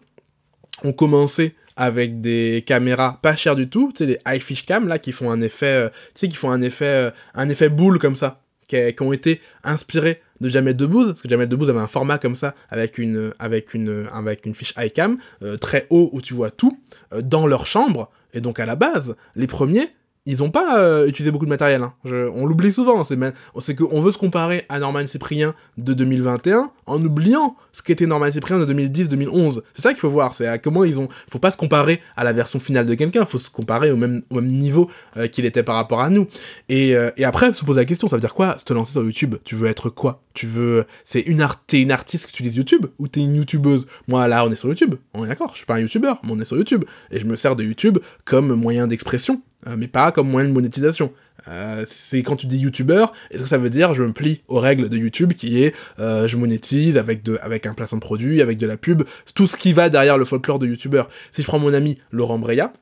ont commencé avec des caméras pas chères du tout, tu sais les iFish Cam là qui font un effet, euh, qui font un effet, euh, un effet boule comme ça, qui, ont été inspirés de Jamel Debbouze, parce que Jamel Debbouze avait un format comme ça avec une avec une avec une fiche iCam euh, très haut où tu vois tout dans leur chambre. Et donc à la base les premiers ils ont pas euh, utilisé beaucoup de matériel. Hein. on l'oublie souvent. C'est c'est qu'on veut se comparer à Norman Cyprien de 2021 en oubliant ce qu'était Norman Cyprien de 2010-2011. C'est ça qu'il faut voir. C'est à comment ils ont. Faut pas se comparer à la version finale de quelqu'un. Faut se comparer au même au même niveau euh, qu'il était par rapport à nous. Et, euh, et après se poser la question. Ça veut dire quoi Se lancer sur YouTube. Tu veux être quoi? Tu veux. C'est une art. Une artiste que tu utilises YouTube ou t'es une youtubeuse? Moi là, on est sur YouTube. On est d'accord. Je suis pas un youtubeur, mais on est sur YouTube et je me sers de YouTube comme moyen d'expression euh, mais pas comme moyen de monétisation. Euh, c'est quand tu dis youtubeur, est-ce que ça veut dire je me plie aux règles de YouTube qui est euh, je monétise avec de avec un placement de produit, avec de la pub, tout ce qui va derrière le folklore de youtubeur? Si je prends mon ami Laurent Breya,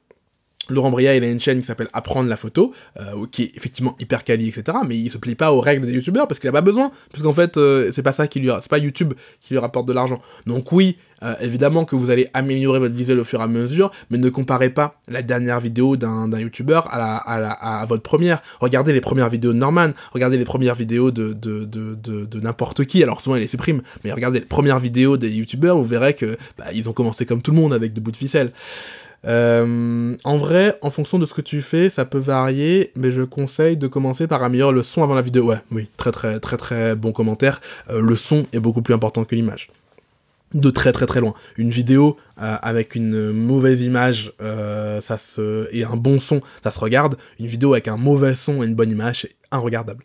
Laurent Bria, il a une chaîne qui s'appelle Apprendre la photo, euh, qui est effectivement hyper quali, etc. Mais il se plie pas aux règles des youtubeurs parce qu'il a pas besoin, parce qu'en fait, euh, c'est pas ça qui lui, c'est pas YouTube qui lui rapporte de l'argent. Donc oui, euh, évidemment que vous allez améliorer votre visuel au fur et à mesure, mais ne comparez pas la dernière vidéo d'un youtubeur à, la, votre première. Regardez les premières vidéos de Norman, regardez les premières vidéos de, de, de, de, n'importe qui. Alors souvent il les supprime, mais regardez les premières vidéos des youtubeurs, vous verrez que bah, ils ont commencé comme tout le monde avec de bouts de ficelle. Euh, en vrai, en fonction de ce que tu fais, ça peut varier, mais je conseille de commencer par améliorer le son avant la vidéo. Ouais, oui, très très très très bon commentaire. Euh, le son est beaucoup plus important que l'image. De très très très loin. Une vidéo euh, avec une mauvaise image, ça se et un bon son, ça se regarde. Une vidéo avec un mauvais son et une bonne image, c'est regardable.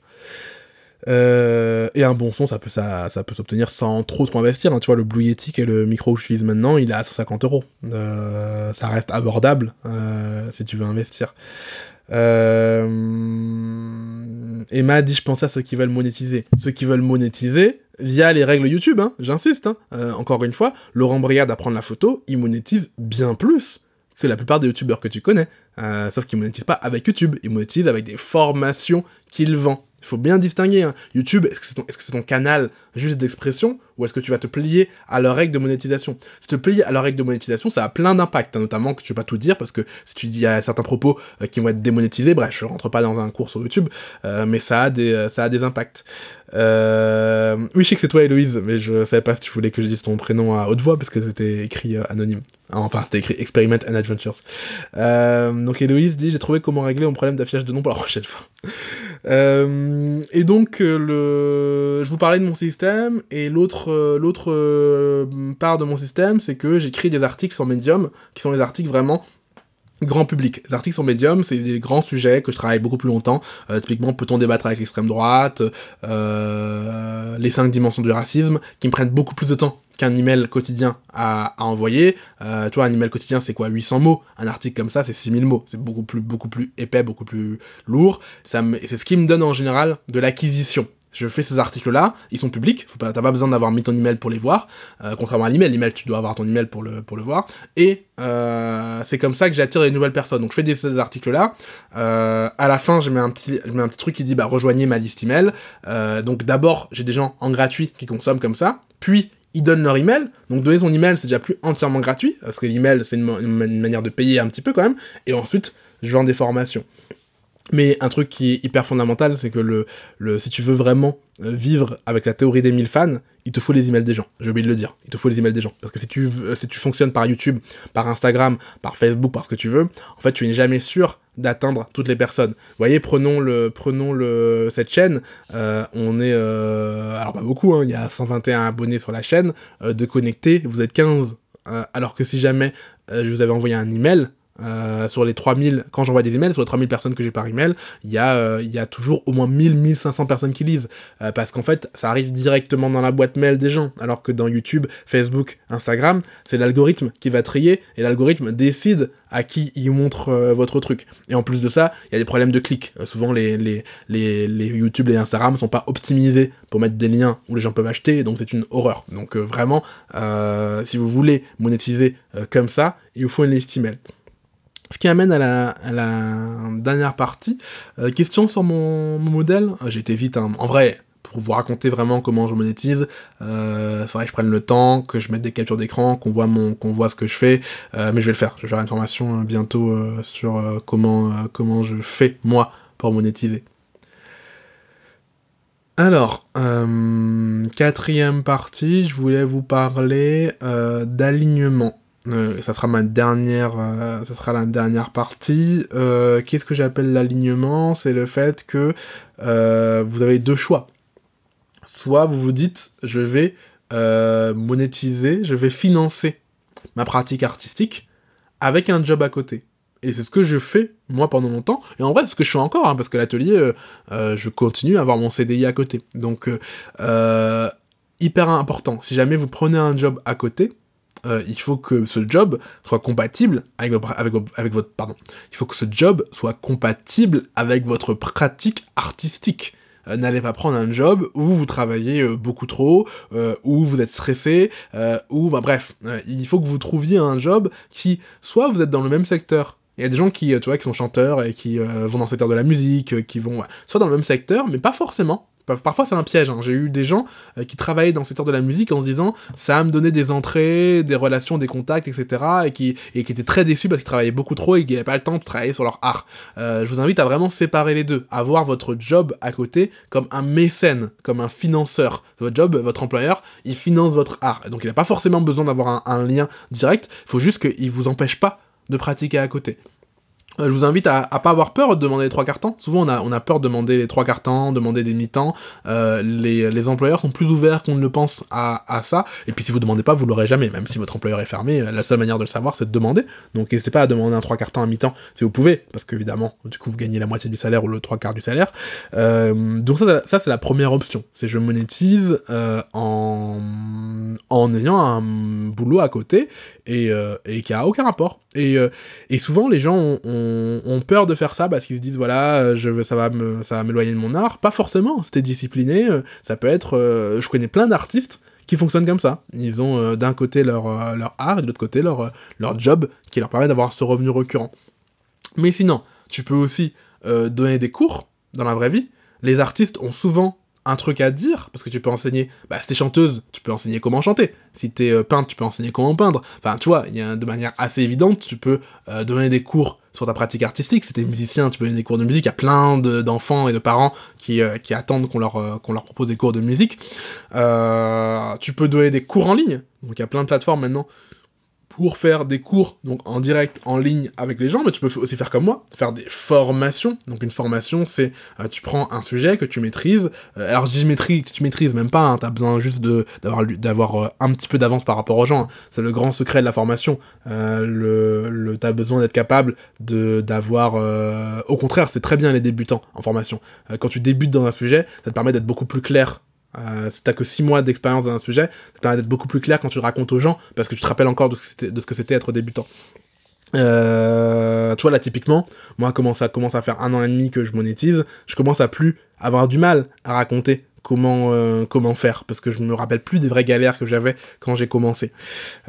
Euh, et un bon son, ça peut, ça, ça peut s'obtenir sans trop trop investir. Hein. Tu vois, le Blue Yeti, est le micro que j'utilise maintenant, il est à 150 euros. Euh, ça reste abordable euh, si tu veux investir. Euh, Emma dit je pense à ceux qui veulent monétiser. Ceux qui veulent monétiser via les règles YouTube, hein, j'insiste. Hein. encore une fois, Laurent Briard d'apprendre la photo, il monétise bien plus que la plupart des youtubeurs que tu connais. sauf qu'il monétise pas avec YouTube, il monétise avec des formations qu'il vend. Il faut bien distinguer. Hein. YouTube, est-ce que c'est ton, ton, canal juste d'expression ou est-ce que tu vas te plier à leurs règles de monétisation? Si te plier à leurs règles de monétisation, ça a plein d'impacts, hein, notamment que tu vas pas tout dire parce que si tu dis à certains propos euh, qui vont être démonétisés, bref, je rentre pas dans un cours sur YouTube, euh, mais ça a des, euh, ça a des impacts. Oui, je sais que c'est toi, Héloïse, mais je savais pas si tu voulais que je dise ton prénom à haute voix parce que c'était écrit anonyme. Enfin, c'était écrit Experiment and Adventures. donc Héloïse dit J'ai trouvé comment régler mon problème d'affichage de nom pour la prochaine fois. Et donc, le... je vous parlais de mon système, et l'autre euh, l'autre part de mon système, c'est que j'écris des articles sur Medium, qui sont les articles vraiment grand public. Les articles sur Medium, c'est des grands sujets que je travaille beaucoup plus longtemps. typiquement, peut-on débattre avec l'extrême droite, les cinq dimensions du racisme, qui me prennent beaucoup plus de temps qu'un email quotidien à, à envoyer. Euh, tu vois, un email quotidien, c'est quoi 800 mots? Un article comme ça, c'est 6000 mots. C'est beaucoup plus, beaucoup plus épais, beaucoup plus lourd. C'est ce qui me donne en général de l'acquisition. Je fais ces articles-là, ils sont publics, t'as pas besoin d'avoir mis ton email pour les voir, euh, contrairement à l'email, l'email tu dois avoir ton email pour le, voir, et euh, c'est comme ça que j'attire les nouvelles personnes. Donc je fais des, ces articles-là, euh, à la fin je mets, un petit, truc qui dit bah rejoignez ma liste email, donc d'abord j'ai des gens en gratuit qui consomment comme ça, puis ils donnent leur email. Donc donner son email, c'est déjà plus entièrement gratuit, parce que l'email, c'est une, manière de payer un petit peu quand même. Et ensuite, je vends des formations. Mais un truc qui est hyper fondamental, c'est que le, le, si tu veux vraiment euh, vivre avec la théorie des 1000 fans, il te faut les emails des gens. J'ai oublié de le dire. Il te faut les emails des gens. Parce que si tu, si tu fonctionnes par YouTube, par Instagram, par Facebook, par ce que tu veux, en fait, tu n'es jamais sûr d'atteindre toutes les personnes. Vous voyez, prenons le, prenons le, cette chaîne. Euh, on est, euh, alors pas beaucoup, hein, il y a 121 abonnés sur la chaîne. de connectés, vous êtes 15. alors que si jamais je vous avais envoyé un email, euh, sur les 3000, quand j'envoie des emails, sur les 3000 personnes que j'ai par email, il y, euh, y a toujours au moins 1000, 1500 personnes qui lisent. Euh, parce qu'en fait, ça arrive directement dans la boîte mail des gens. Alors que dans YouTube, Facebook, Instagram, c'est l'algorithme qui va trier et l'algorithme décide à qui il montre votre truc. Et en plus de ça, il y a des problèmes de clics. souvent, les, YouTube les Instagram sont pas optimisés pour mettre des liens où les gens peuvent acheter, donc c'est une horreur. Donc vraiment, si vous voulez monétiser comme ça, il vous faut une liste email. Ce qui amène à la, dernière partie. Euh, question sur mon, modèle. Euh, j'ai été vite, hein. en vrai, pour vous raconter vraiment comment je monétise, euh, faudrait que je prenne le temps, que je mette des captures d'écran, qu'on voit voit ce que je fais. mais je vais le faire. Je vais faire une formation bientôt sur comment, comment je fais moi pour monétiser. Alors, quatrième partie, je voulais vous parler d'alignement. Euh, ça sera ma dernière, euh, ça sera la dernière partie. Euh, qu'est-ce que j'appelle l'alignement? C'est le fait que vous avez deux choix. Soit vous vous dites, je vais monétiser, je vais financer ma pratique artistique avec un job à côté. Et c'est ce que je fais, moi, pendant longtemps. Et en vrai, c'est ce que je fais encore, hein, parce que l'atelier, je continue à avoir mon CDI à côté. Donc, hyper important. Si jamais vous prenez un job à côté, euh, il faut que ce job soit compatible avec, avec, votre pardon. Il faut que ce job soit compatible avec votre pratique artistique. Euh, n'allez pas prendre un job où vous travaillez euh, beaucoup trop, où vous êtes stressé, ou bah, bref, il faut que vous trouviez un job qui soit vous êtes dans le même secteur. Il y a des gens qui, tu vois, qui sont chanteurs et qui vont dans le secteur de la musique, qui vont soit dans le même secteur, mais pas forcément Parfois c'est un piège, hein. j'ai eu des gens euh, qui travaillaient dans le secteur de la musique en se disant ça va me donner des entrées, des relations, des contacts, etc. et qui, étaient très déçus parce qu'ils travaillaient beaucoup trop et qu'ils n'avaient pas le temps de travailler sur leur art. Euh, je vous invite à vraiment séparer les deux, à voir votre job à côté comme un mécène, comme un financeur. Votre job, votre employeur, il finance votre art. donc il n'a pas forcément besoin d'avoir un, un lien direct, il faut juste qu'il vous empêche pas de pratiquer à côté. Euh, je vous invite à, à pas avoir peur de demander les trois quarts temps. Souvent, on a, peur de demander les trois quarts temps, demander des mi-temps. Euh, les, employeurs sont plus ouverts qu'on ne le pense à, ça. Et puis, si vous demandez pas, vous l'aurez jamais. Même si votre employeur est fermé, la seule manière de le savoir, c'est de demander. Donc, n'hésitez pas à demander un trois quarts temps à mi-temps si vous pouvez, parce qu'évidemment, du coup, vous gagnez la moitié du salaire ou le trois quarts du salaire. Euh, donc ça, c'est la première option. C'est je monétise euh, en en ayant un boulot à côté et, euh, et qui a aucun rapport. Et, euh, et souvent, les gens ont, peur de faire ça parce qu'ils se disent voilà, je ça va ça va m'éloigner de mon art. Pas forcément. C'était discipliné. Euh, ça peut être. Euh, je connais plein d'artistes qui fonctionnent comme ça. Ils ont d'un côté leur, leur art et de l'autre côté leur, leur job qui leur permet d'avoir ce revenu récurrent. Mais sinon, tu peux aussi donner des cours dans la vraie vie. Les artistes ont souvent un truc à dire, parce que tu peux enseigner, bah si t'es chanteuse, tu peux enseigner comment chanter, si t'es euh, peintre, tu peux enseigner comment peindre, enfin tu vois, de manière assez évidente, tu peux euh, donner des cours sur ta pratique artistique, si t'es musicien, tu peux donner des cours de musique, il y a plein d'enfants et de parents qui, euh, attendent qu'on leur, qu'on leur propose des cours de musique, tu peux donner des cours en ligne, donc il y a plein de plateformes maintenant pour faire des cours donc en direct en ligne avec les gens mais tu peux aussi faire comme moi faire des formations. Donc une formation c'est euh, tu prends un sujet que tu maîtrises euh, alors je maîtrise tu maîtrises même pas hein, tu as besoin juste de d'avoir d'avoir euh, un petit peu d'avance par rapport aux gens hein. c'est le grand secret de la formation. Le, le t'as besoin d'être capable de d'avoir au contraire c'est très bien les débutants en formation. Quand tu débutes dans un sujet ça te permet d'être beaucoup plus clair euh, si t'as que 6 mois d'expérience dans un sujet, ça permet d'être beaucoup plus clair quand tu le racontes aux gens, parce que tu te rappelles encore de ce que c'était être débutant. Euh, tu vois là typiquement, moi comment ça commence à faire un an et demi que je monétise, je commence à plus avoir du mal à raconter comment euh, comment faire parce que je me rappelle plus des vraies galères que j'avais quand j'ai commencé.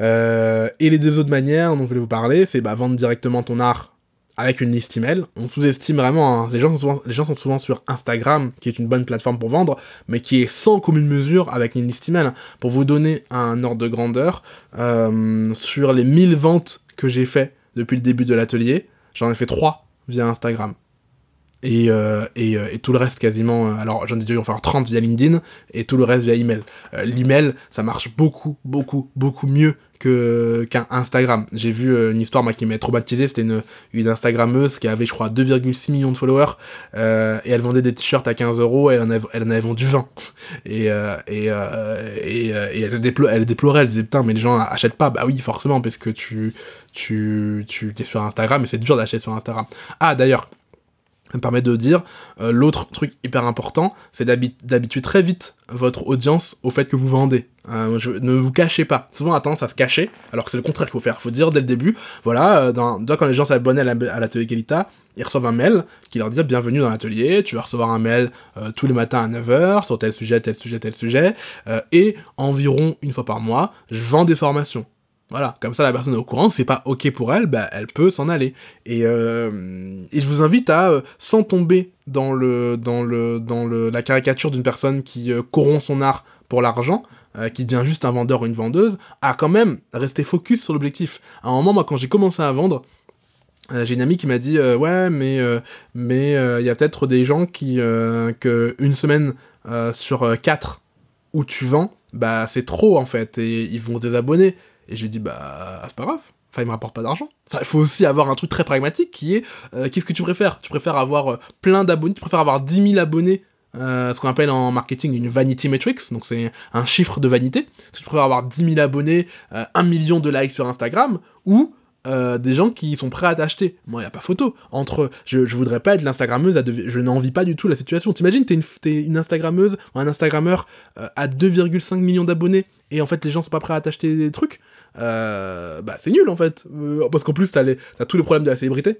Euh, et les deux autres manières dont je voulais vous parler, c'est bah, vendre directement ton art avec une liste email. On sous-estime vraiment, hein. les, gens sont souvent, sur Instagram, qui est une bonne plateforme pour vendre, mais qui est sans commune mesure avec une liste email. Pour vous donner un ordre de grandeur, euh, sur les 1000 ventes que j'ai fait depuis le début de l'atelier, j'en ai fait 3 via Instagram. Et, euh, euh, et, tout le reste quasiment, alors j'en ai dû en faire 30 via LinkedIn et tout le reste via email. L'email, ça marche beaucoup, beaucoup, beaucoup mieux qu'un Instagram. J'ai vu euh, une histoire moi qui m'a traumatisé, c'était une, une Instagrammeuse qui avait je crois 2,6 millions de followers euh, et elle vendait des t-shirts à 15 euros et elle en avait, elle en avait vendu 20 et euh, et, et, elle, déplorait, elle disait putain mais les gens achètent pas, bah oui forcément parce que tu tu tu es sur Instagram et c'est dur d'acheter sur Instagram. Ah d'ailleurs ça me permet de dire, l'autre truc hyper important, c'est d'habituer très vite votre audience au fait que vous vendez. Euh, ne vous cachez pas. Souvent, on a tendance à se cacher, alors que c'est le contraire qu'il faut faire. Il faut dire dès le début, voilà, euh, quand les gens s'abonnent à l'atelier Galita, ils reçoivent un mail qui leur dit bienvenue dans l'atelier, tu vas recevoir un mail tous les matins à 9h sur tel sujet, tel sujet, tel sujet, et environ une fois par mois, je vends des formations. Voilà, comme ça la personne est au courant, c'est pas ok pour elle, bah elle peut s'en aller. Et, euh, je vous invite à, euh, sans tomber dans le dans le dans le la caricature d'une personne qui euh, corrompt son art pour l'argent, euh, qui devient juste un vendeur ou une vendeuse, à quand même rester focus sur l'objectif. À un moment, moi, quand j'ai commencé à vendre, j'ai une amie qui m'a dit ouais mais mais il y a peut-être des gens qui que une semaine sur quatre où tu vends bah c'est trop en fait et ils vont se désabonner et je lui dis, bah, c'est pas grave. Enfin, il me rapporte pas d'argent. Il faut aussi avoir un truc très pragmatique qui est, euh, qu'est-ce que tu préfères? Tu préfères avoir euh, plein d'abonnés, tu préfères avoir 10 000 abonnés, euh, ce qu'on appelle en marketing une vanity metrics, donc c'est un chiffre de vanité. Si tu préfères avoir 10 000 abonnés, 1 million de likes sur Instagram, ou des gens qui sont prêts à t'acheter. Moi, il a pas photo. Entre, je, je voudrais pas être l'instagrammeuse, à je n'envie pas du tout la situation. T'imagines, t'es une, une instagrammeuse ou un instagrammeur à 2,5 millions d'abonnés et en fait les gens sont pas prêts à t'acheter des trucs. Euh, bah c'est nul en fait. Euh, parce qu'en plus, t'as, les, tous les problèmes de la célébrité.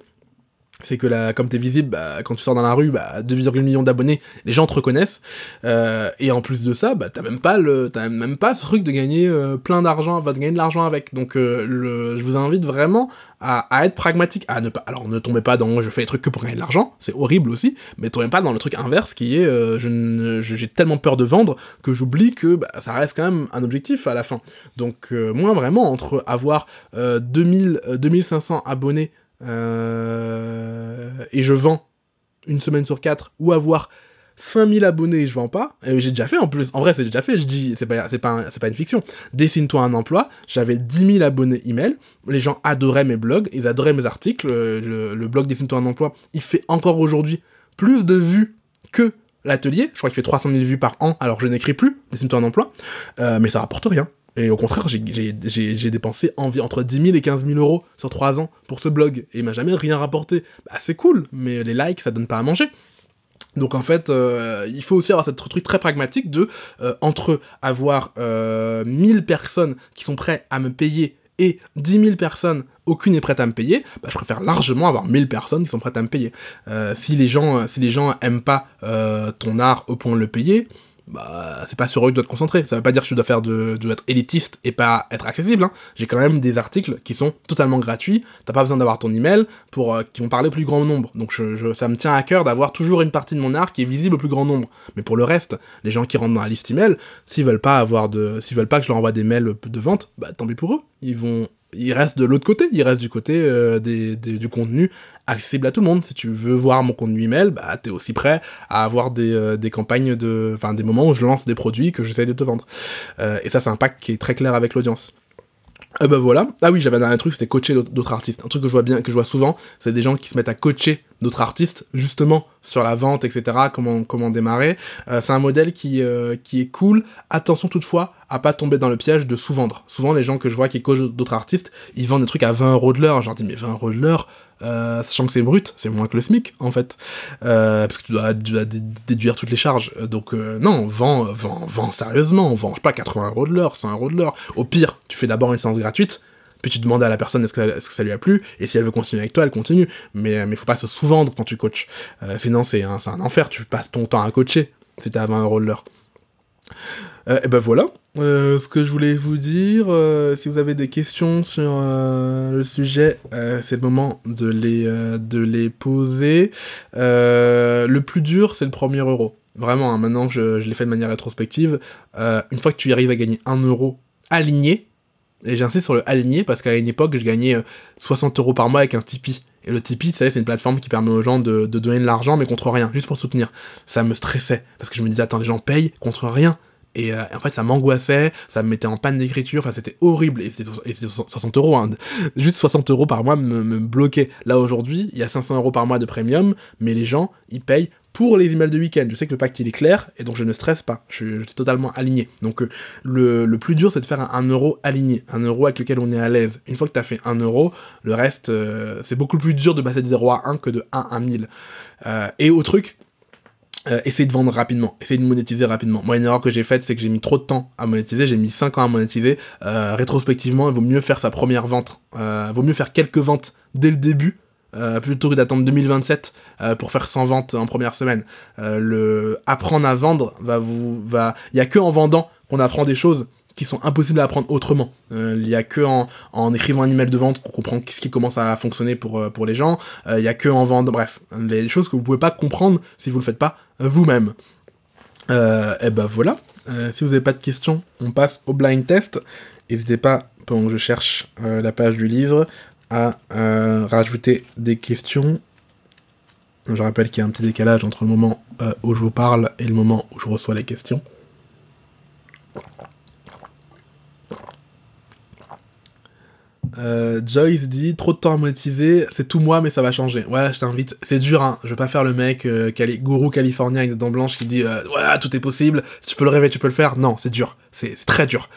C'est que là, comme t'es visible, bah, quand tu sors dans la rue, bah, 2,8 millions d'abonnés, les gens te reconnaissent. Euh, et en plus de ça, bah, t'as même pas le, t'as même pas ce truc de gagner plein d'argent, va de gagner de l'argent avec. Donc, le, je vous invite vraiment à, à, être pragmatique, à ne pas, alors ne tombez pas dans je fais les trucs que pour gagner de l'argent, c'est horrible aussi, mais tombez pas dans le truc inverse qui est euh, je j'ai tellement peur de vendre que j'oublie que bah, ça reste quand même un objectif à la fin. Donc euh, moi vraiment entre avoir euh, 2000 2500 euh, abonnés euh, et je vends une semaine sur quatre ou avoir 5000 abonnés et je vends pas. J'ai déjà fait en plus. En vrai, c'est déjà fait. Je dis, c'est pas, pas, une fiction. Dessine-toi un emploi. J'avais 10 000 abonnés email. Les gens adoraient mes blogs. Ils adoraient mes articles. Le, blog Dessine-toi un emploi, il fait encore aujourd'hui plus de vues que l'atelier. Je crois qu'il fait 300 000 vues par an. Alors je n'écris plus Dessine-toi un emploi. Euh, mais ça rapporte rien. Et au contraire, j'ai dépensé environ entre 10 000 et 15 000 euros sur 3 ans pour ce blog. Et il m'a jamais rien rapporté. Bah, c'est cool, mais les likes, ça donne pas à manger. Donc en fait, euh, il faut aussi avoir cette truc très pragmatique de euh, entre avoir euh, 1000 personnes qui sont prêtes à me payer et 10 000 personnes, aucune n'est prête à me payer, bah, je préfère largement avoir 1000 personnes qui sont prêtes à me payer. Euh, si les gens, si les gens aiment pas ton art au point de le payer, bah, c'est pas sur eux que tu dois te concentrer. Ça veut pas dire que tu dois faire de, être élitiste et pas être accessible. Hein. J'ai quand même des articles qui sont totalement gratuits. T'as pas besoin d'avoir ton email pour euh, qui vont parler au plus grand nombre. Donc je, je ça me tient à cœur d'avoir toujours une partie de mon art qui est visible au plus grand nombre. Mais pour le reste, les gens qui rentrent dans la liste email, s'ils veulent pas avoir de, s'ils veulent pas que je leur envoie des mails de vente, bah tant pis pour eux. Ils vont il reste de l'autre côté, il reste du côté euh, du contenu accessible à tout le monde. Si tu veux voir mon contenu email, bah t'es aussi prêt à avoir des, euh, campagnes de, enfin des moments où je lance des produits que j'essaye de te vendre. Euh, et ça c'est un pack qui est très clair avec l'audience. Ah bah voilà. Ah oui, j'avais un truc, c'était coacher d'autres artistes. Un truc que je vois bien, que je vois souvent, c'est des gens qui se mettent à coacher d'autres artistes, justement sur la vente, etc. Comment comment démarrer. Euh, c'est un modèle qui euh, qui est cool. Attention toutefois à pas tomber dans le piège de sous-vendre. Souvent les gens que je vois qui coachent d'autres artistes, ils vendent des trucs à 20 euros de l'heure. Je leur dis mais 20 euros de l'heure, euh, sachant que c'est brut, c'est moins que le SMIC en fait, euh, parce que tu dois, déduire toutes les charges. Euh, donc non, vends, vend vend sérieusement, vend pas 80 euros de l'heure, 100 euros de l'heure. Au pire, tu fais d'abord une séance gratuite, puis tu demandes à la personne est-ce que, ça lui a plu, et si elle veut continuer avec toi, elle continue. Mais mais faut pas se sous-vendre quand tu coaches, sinon c'est un, un enfer. Tu passes ton temps à coacher si t'es à 20 euros de l'heure. Euh, et ben voilà, euh, ce que je voulais vous dire. Euh, si vous avez des questions sur le sujet, c'est le moment de les, de les poser. le plus dur, c'est le premier euro. Vraiment, hein, maintenant je, je l'ai fait de manière rétrospective. une fois que tu y arrives à gagner un euro aligné, et j'insiste sur le aligné parce qu'à une époque, je gagnais 60 euros par mois avec un Tipeee. Et le Tipeee, c'est une plateforme qui permet aux gens de, de donner de l'argent, mais contre rien, juste pour soutenir. Ça me stressait, parce que je me disais, attends, les gens payent contre rien. Et euh, en fait, ça m'angoissait, ça me mettait en panne d'écriture, enfin, c'était horrible. Et c'était 60 euros, hein. juste 60 euros par mois me, me bloquait. Là, aujourd'hui, il y a 500 euros par mois de premium, mais les gens, ils payent pour les emails de week-end. Je sais que le pacte il est clair et donc je ne stresse pas. Je, suis totalement aligné. Donc euh, le, le, plus dur c'est de faire un, euro aligné, un euro avec lequel on est à l'aise. Une fois que tu as fait un euro, le reste euh, c'est beaucoup plus dur de passer de 0 à 1 que de 1 à 1000. et au truc, euh, essayez de vendre rapidement, essayez de monétiser rapidement. Moi, une erreur que j'ai faite, c'est que j'ai mis trop de temps à monétiser, j'ai mis 5 ans à monétiser. Euh, rétrospectivement, il vaut mieux faire sa première vente, euh, vaut mieux faire quelques ventes dès le début, euh, plutôt que d'attendre 2027 pour faire 100 ventes en première semaine. le apprendre à vendre va vous va, il y a que en vendant qu'on apprend des choses qui sont impossibles à apprendre autrement. Euh, il y a que en, écrivant un email de vente qu'on comprend ce qui commence à fonctionner pour, euh, pour les gens. Euh, il y a que en vente, bref, les choses que vous pouvez pas comprendre si vous le faites pas vous-même. et ben voilà. si vous n'avez pas de questions, on passe au blind test. N'hésitez pas, pendant que je cherche la page du livre, à rajouter des questions. Je rappelle qu'il y a un petit décalage entre le moment où je vous parle et le moment où je reçois les questions. Euh, Joyce dit trop de temps à monétiser, c'est tout moi mais ça va changer. Ouais, je t'invite. C'est dur, hein. Je vais pas faire le mec euh, gourou californien avec des dents blanches qui dit euh, ouais tout est possible. Si tu peux le rêver, tu peux le faire. Non, c'est dur. C'est très dur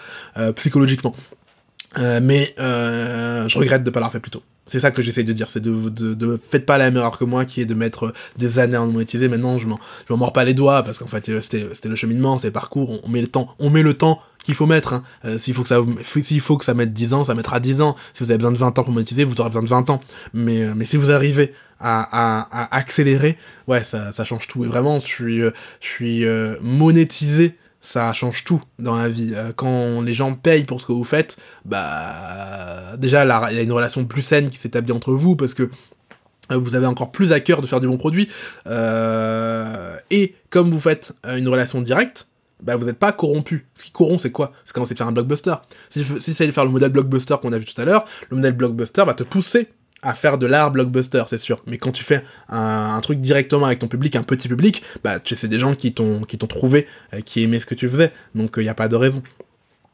euh, mais je regrette de pas l'avoir fait plus tôt. C'est ça que j'essaye de dire, c'est de, de, de, faites pas la même erreur que moi qui est de mettre des années à monétiser. Maintenant, je m'en, je m'en mords pas les doigts parce qu'en fait, c'était, c'était le cheminement, c'était le parcours, on, met le temps, on met le temps qu'il faut mettre. Hein. Euh, s'il faut que ça, s'il faut que ça mette 10 ans, ça mettra 10 ans. Si vous avez besoin de 20 ans pour monétiser, vous aurez besoin de 20 ans. Mais, euh, mais si vous arrivez à, à, à accélérer, ouais, ça, ça change tout. Et vraiment, je suis, euh, je suis monétisé ça change tout dans la vie. Quand les gens payent pour ce que vous faites, bah déjà il y a une relation plus saine qui s'établit entre vous parce que vous avez encore plus à cœur de faire du bon produit. et comme vous faites une relation directe, bah vous n'êtes pas corrompu. Ce qui corrompt, c'est quoi? C'est quand c'est de faire un blockbuster. Si, si c'est de faire le modèle blockbuster qu'on a vu tout à l'heure, le modèle blockbuster va te pousser à faire de l'art blockbuster, c'est sûr. Mais quand tu fais un, truc directement avec ton public, un petit public, bah tu c'est des gens qui t'ont qui t'ont trouvé, euh, qui aimaient ce que tu faisais. Donc il euh, n'y a pas de raison.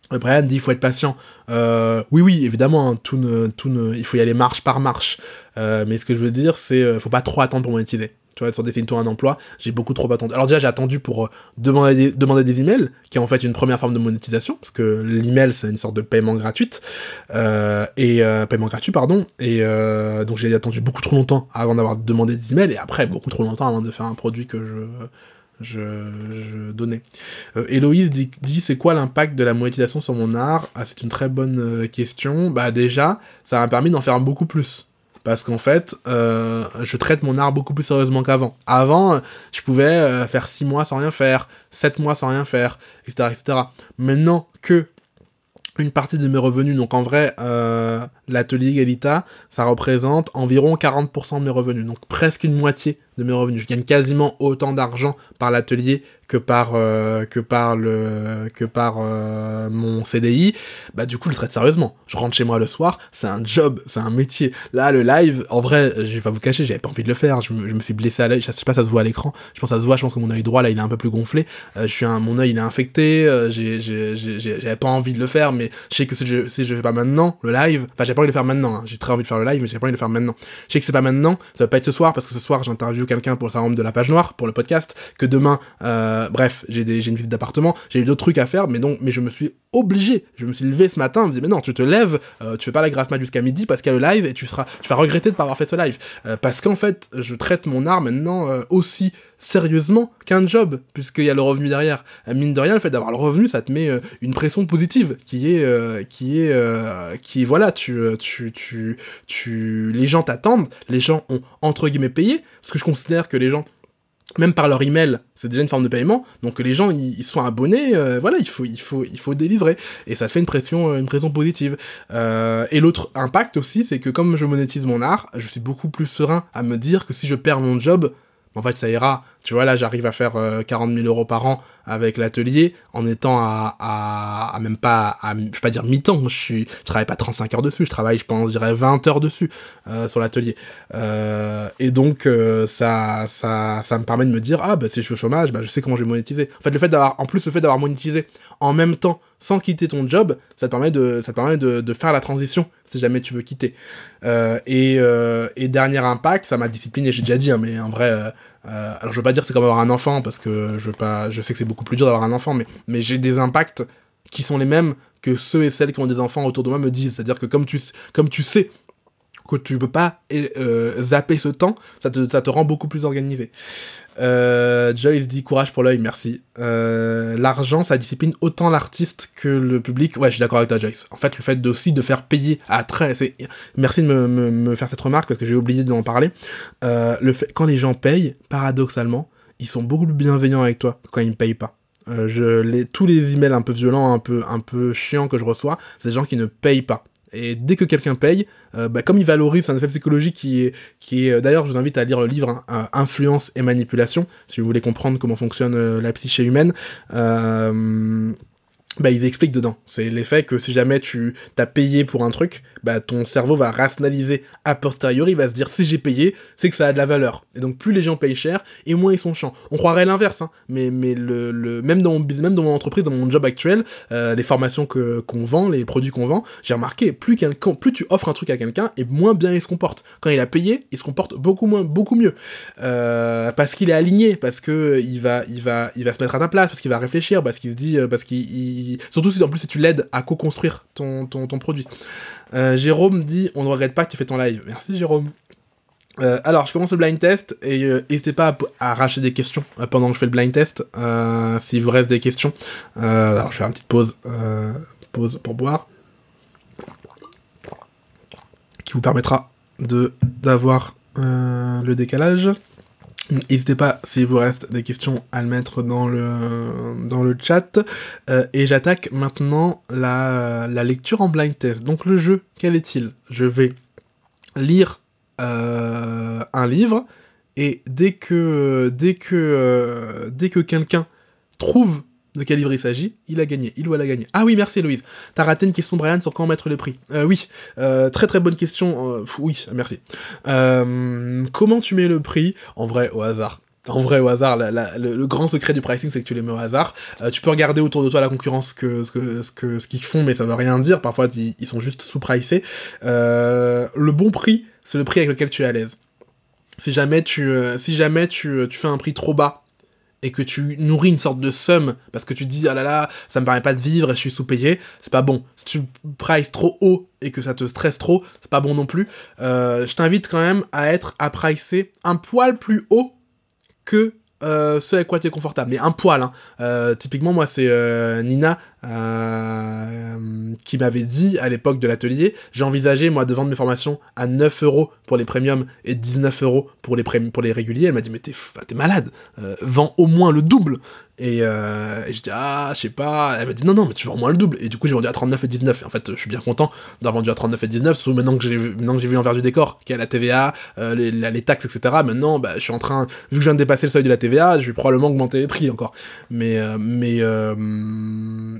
Brian dit il faut être patient. Euh, oui oui évidemment hein, tout ne, tout ne, il faut y aller marche par marche. mais ce que je veux dire c'est faut pas trop attendre pour monétiser tu vois, sur des tour un emploi, j'ai beaucoup trop attendu. Alors déjà, j'ai attendu pour euh, demander, des, demander des emails, qui est en fait une première forme de monétisation, parce que l'email, c'est une sorte de paiement gratuit, euh, et euh, paiement gratuit, pardon, et donc j'ai attendu beaucoup trop longtemps avant d'avoir demandé des emails, et après beaucoup trop longtemps avant de faire un produit que je je, je donnais. Héloïse dit, dit c'est quoi l'impact de la monétisation sur mon art? Ah, C'est une très bonne question. Bah déjà, ça m'a permis d'en faire beaucoup plus parce qu'en fait, euh, je traite mon art beaucoup plus sérieusement qu'avant. Avant, je pouvais euh, faire 6 mois sans rien faire, 7 mois sans rien faire, etc., etc. Maintenant que une partie de mes revenus, donc en vrai, euh, l'atelier Galita, ça représente environ 40% de mes revenus, donc presque une moitié de mes revenus. Je gagne quasiment autant d'argent par l'atelier que par euh, que par le que par euh, mon CDI, bah du coup je le traite sérieusement. Je rentre chez moi le soir, c'est un job, c'est un métier. Là le live, en vrai, je vais pas vous cacher, j'avais pas envie de le faire. Je me, je me suis blessé à l'œil, je sais pas ça se voit à l'écran. Je pense que ça se voit, je pense que mon œil droit là il est un peu plus gonflé. Euh, je suis un, mon œil il est infecté. Euh, j'avais pas envie de le faire, mais je sais que si je si je fais pas maintenant le live, enfin j'ai pas envie de le faire maintenant. Hein. J'ai très envie de faire le live, mais j'ai pas envie de le faire maintenant. Je sais que c'est pas maintenant, ça va pas être ce soir parce que ce soir j'interviewe quelqu'un pour le de la page noire pour le podcast. Que demain, bref, j'ai des j'ai une visite d'appartement, j'ai eu d'autres trucs à faire, mais je me suis obligé. Je me suis levé ce matin, je me disais, mais non, tu te lèves, euh, tu fais pas la grasse mat jusqu'à midi parce qu'il y a le live et tu seras, tu vas regretter de pas avoir fait ce live. Euh, parce qu'en fait, je traite mon art maintenant euh, aussi sérieusement qu'un job, puisqu'il y a le revenu derrière. mine de rien, le fait d'avoir le revenu, ça te met une pression positive, qui est, qui est, qui voilà, tu, tu, tu, tu, les gens t'attendent, les gens ont entre guillemets payé, parce que je considère que les gens même par leur email, c'est déjà une forme de paiement. Donc les gens ils, sont abonnés, euh, voilà, il faut il faut il faut délivrer et ça fait une pression euh, une pression positive. Euh, et l'autre impact aussi, c'est que comme je monétise mon art, je suis beaucoup plus serein à me dire que si je perds mon job, en fait ça ira. Tu vois là, j'arrive à faire 40 000 euros par an avec l'atelier en étant à, même pas à, je vais pas dire mi-temps je suis travaille pas 35 heures dessus je travaille je pense je dirais 20 heures dessus euh, sur l'atelier. Euh, et donc euh, ça ça ça me permet de me dire ah bah si je suis au chômage bah je sais comment je vais monétiser. En fait le fait d'avoir en plus le fait d'avoir monétisé en même temps sans quitter ton job ça te permet de ça permet de, faire la transition si jamais tu veux quitter. Et, et dernier impact ça m'a discipliné j'ai déjà dit hein, mais en vrai alors je veux pas dire c'est comme avoir un enfant parce que je veux pas je sais que c'est beaucoup beaucoup plus dur d'avoir un enfant, mais, mais j'ai des impacts qui sont les mêmes que ceux et celles qui ont des enfants autour de moi me disent. C'est-à-dire que comme tu, comme tu sais que tu peux pas euh, zapper ce temps, ça te, ça te rend beaucoup plus organisé. Euh, Joyce dit courage pour l'œil, merci. Euh, L'argent, ça discipline autant l'artiste que le public. Ouais, je suis d'accord avec toi, Joyce. En fait, le fait aussi de faire payer à très. Merci de me, me, faire cette remarque parce que j'ai oublié d'en parler. Le fait, quand les gens payent, paradoxalement, ils sont beaucoup plus bienveillants avec toi quand ils me payent pas. Je, les, tous les emails un peu violents, un peu, un peu chiants que je reçois, c'est des gens qui ne payent pas. Et dès que quelqu'un paye, euh, bah, comme il valorise, un effet psychologique qui est, qui est euh, d'ailleurs, je vous invite à lire le livre hein, Influence et manipulation, si vous voulez comprendre comment fonctionne la psyché humaine bah, ils expliquent dedans. C'est l'effet que si jamais tu t'as payé pour un truc, bah, ton cerveau va rationaliser a posteriori, il va se dire si j'ai payé, c'est que ça a de la valeur. Et donc plus les gens payent cher, et moins ils sont chiants. On croirait l'inverse, hein, mais, mais le, le, même dans mon même dans mon entreprise, dans mon job actuel, euh, les formations que, qu'on vend, les produits qu'on vend, j'ai remarqué, plus, plus tu offres un truc à quelqu'un, et moins bien il se comporte. Quand il a payé, il se comporte beaucoup moins, beaucoup mieux. Euh, parce qu'il est aligné, parce que il va, il va, il va se mettre à ta place, parce qu'il va réfléchir, parce qu'il se dit, euh, parce qu'il Surtout si en plus si tu l'aides à co-construire ton, produit. Euh, Jérôme dit On ne regrette pas que tu fais ton live. Merci Jérôme. Euh, alors, je commence le blind test et euh, n'hésitez pas à, arracher des questions pendant que je fais le blind test. S'il vous reste des questions. alors, je vais faire une petite pause, pause pour boire. Qui vous permettra d'avoir le décalage. N'hésitez pas, s'il vous reste des questions, à le mettre dans le, chat. Euh, et j'attaque maintenant la, la, lecture en blind test. Donc le jeu, quel est-il? Je vais lire euh, un livre, et dès que, dès que, euh, dès que quelqu'un trouve de quel livre il s'agit, il a gagné, il ou elle a. Ah oui, merci Louise. T'as raté une question Brian sur quand mettre le prix. Euh, oui, euh, très très bonne question. Euh, oui, merci. Euh, comment tu mets le prix? En vrai, au hasard. En vrai, au hasard, le, grand secret du pricing, c'est que tu les mets au hasard. Euh, tu peux regarder autour de toi la concurrence que ce que ce qu'ils font, mais ça veut rien dire. Parfois, ils, sont juste sous-pricés. le bon prix, c'est le prix avec lequel tu es à l'aise. Si jamais tu si jamais tu, tu fais un prix trop bas et que tu nourris une sorte de somme parce que tu dis ah là là ça me permet pas de vivre et je suis sous-payé c'est pas bon. Si tu prices trop haut et que ça te stresse trop c'est pas bon non plus. Euh, je t'invite quand même à être à pricer un poil plus haut que euh, ce avec quoi tu es confortable. Mais un poil hein. euh, typiquement moi c'est Nina euh, qui m'avait dit à l'époque de l'atelier, j'ai envisagé moi de vendre mes formations à 9 euros pour les premiums et 19 euros pour les, réguliers. Elle m'a dit mais t'es malade, euh, vends au moins le double. Et, euh, et je dis ah je sais pas. Elle m'a dit non non mais tu vends au moins le double. Et du coup j'ai vendu à 39 et 19. Et en fait je suis bien content d'avoir vendu à 39 et 19. Surtout maintenant que j'ai maintenant que j'ai vu l'envers du décor, qui a la TVA, les, taxes etc. Maintenant bah je suis en train vu que je viens de dépasser le seuil de la TVA, je vais probablement augmenter les prix encore. Mais mais euh,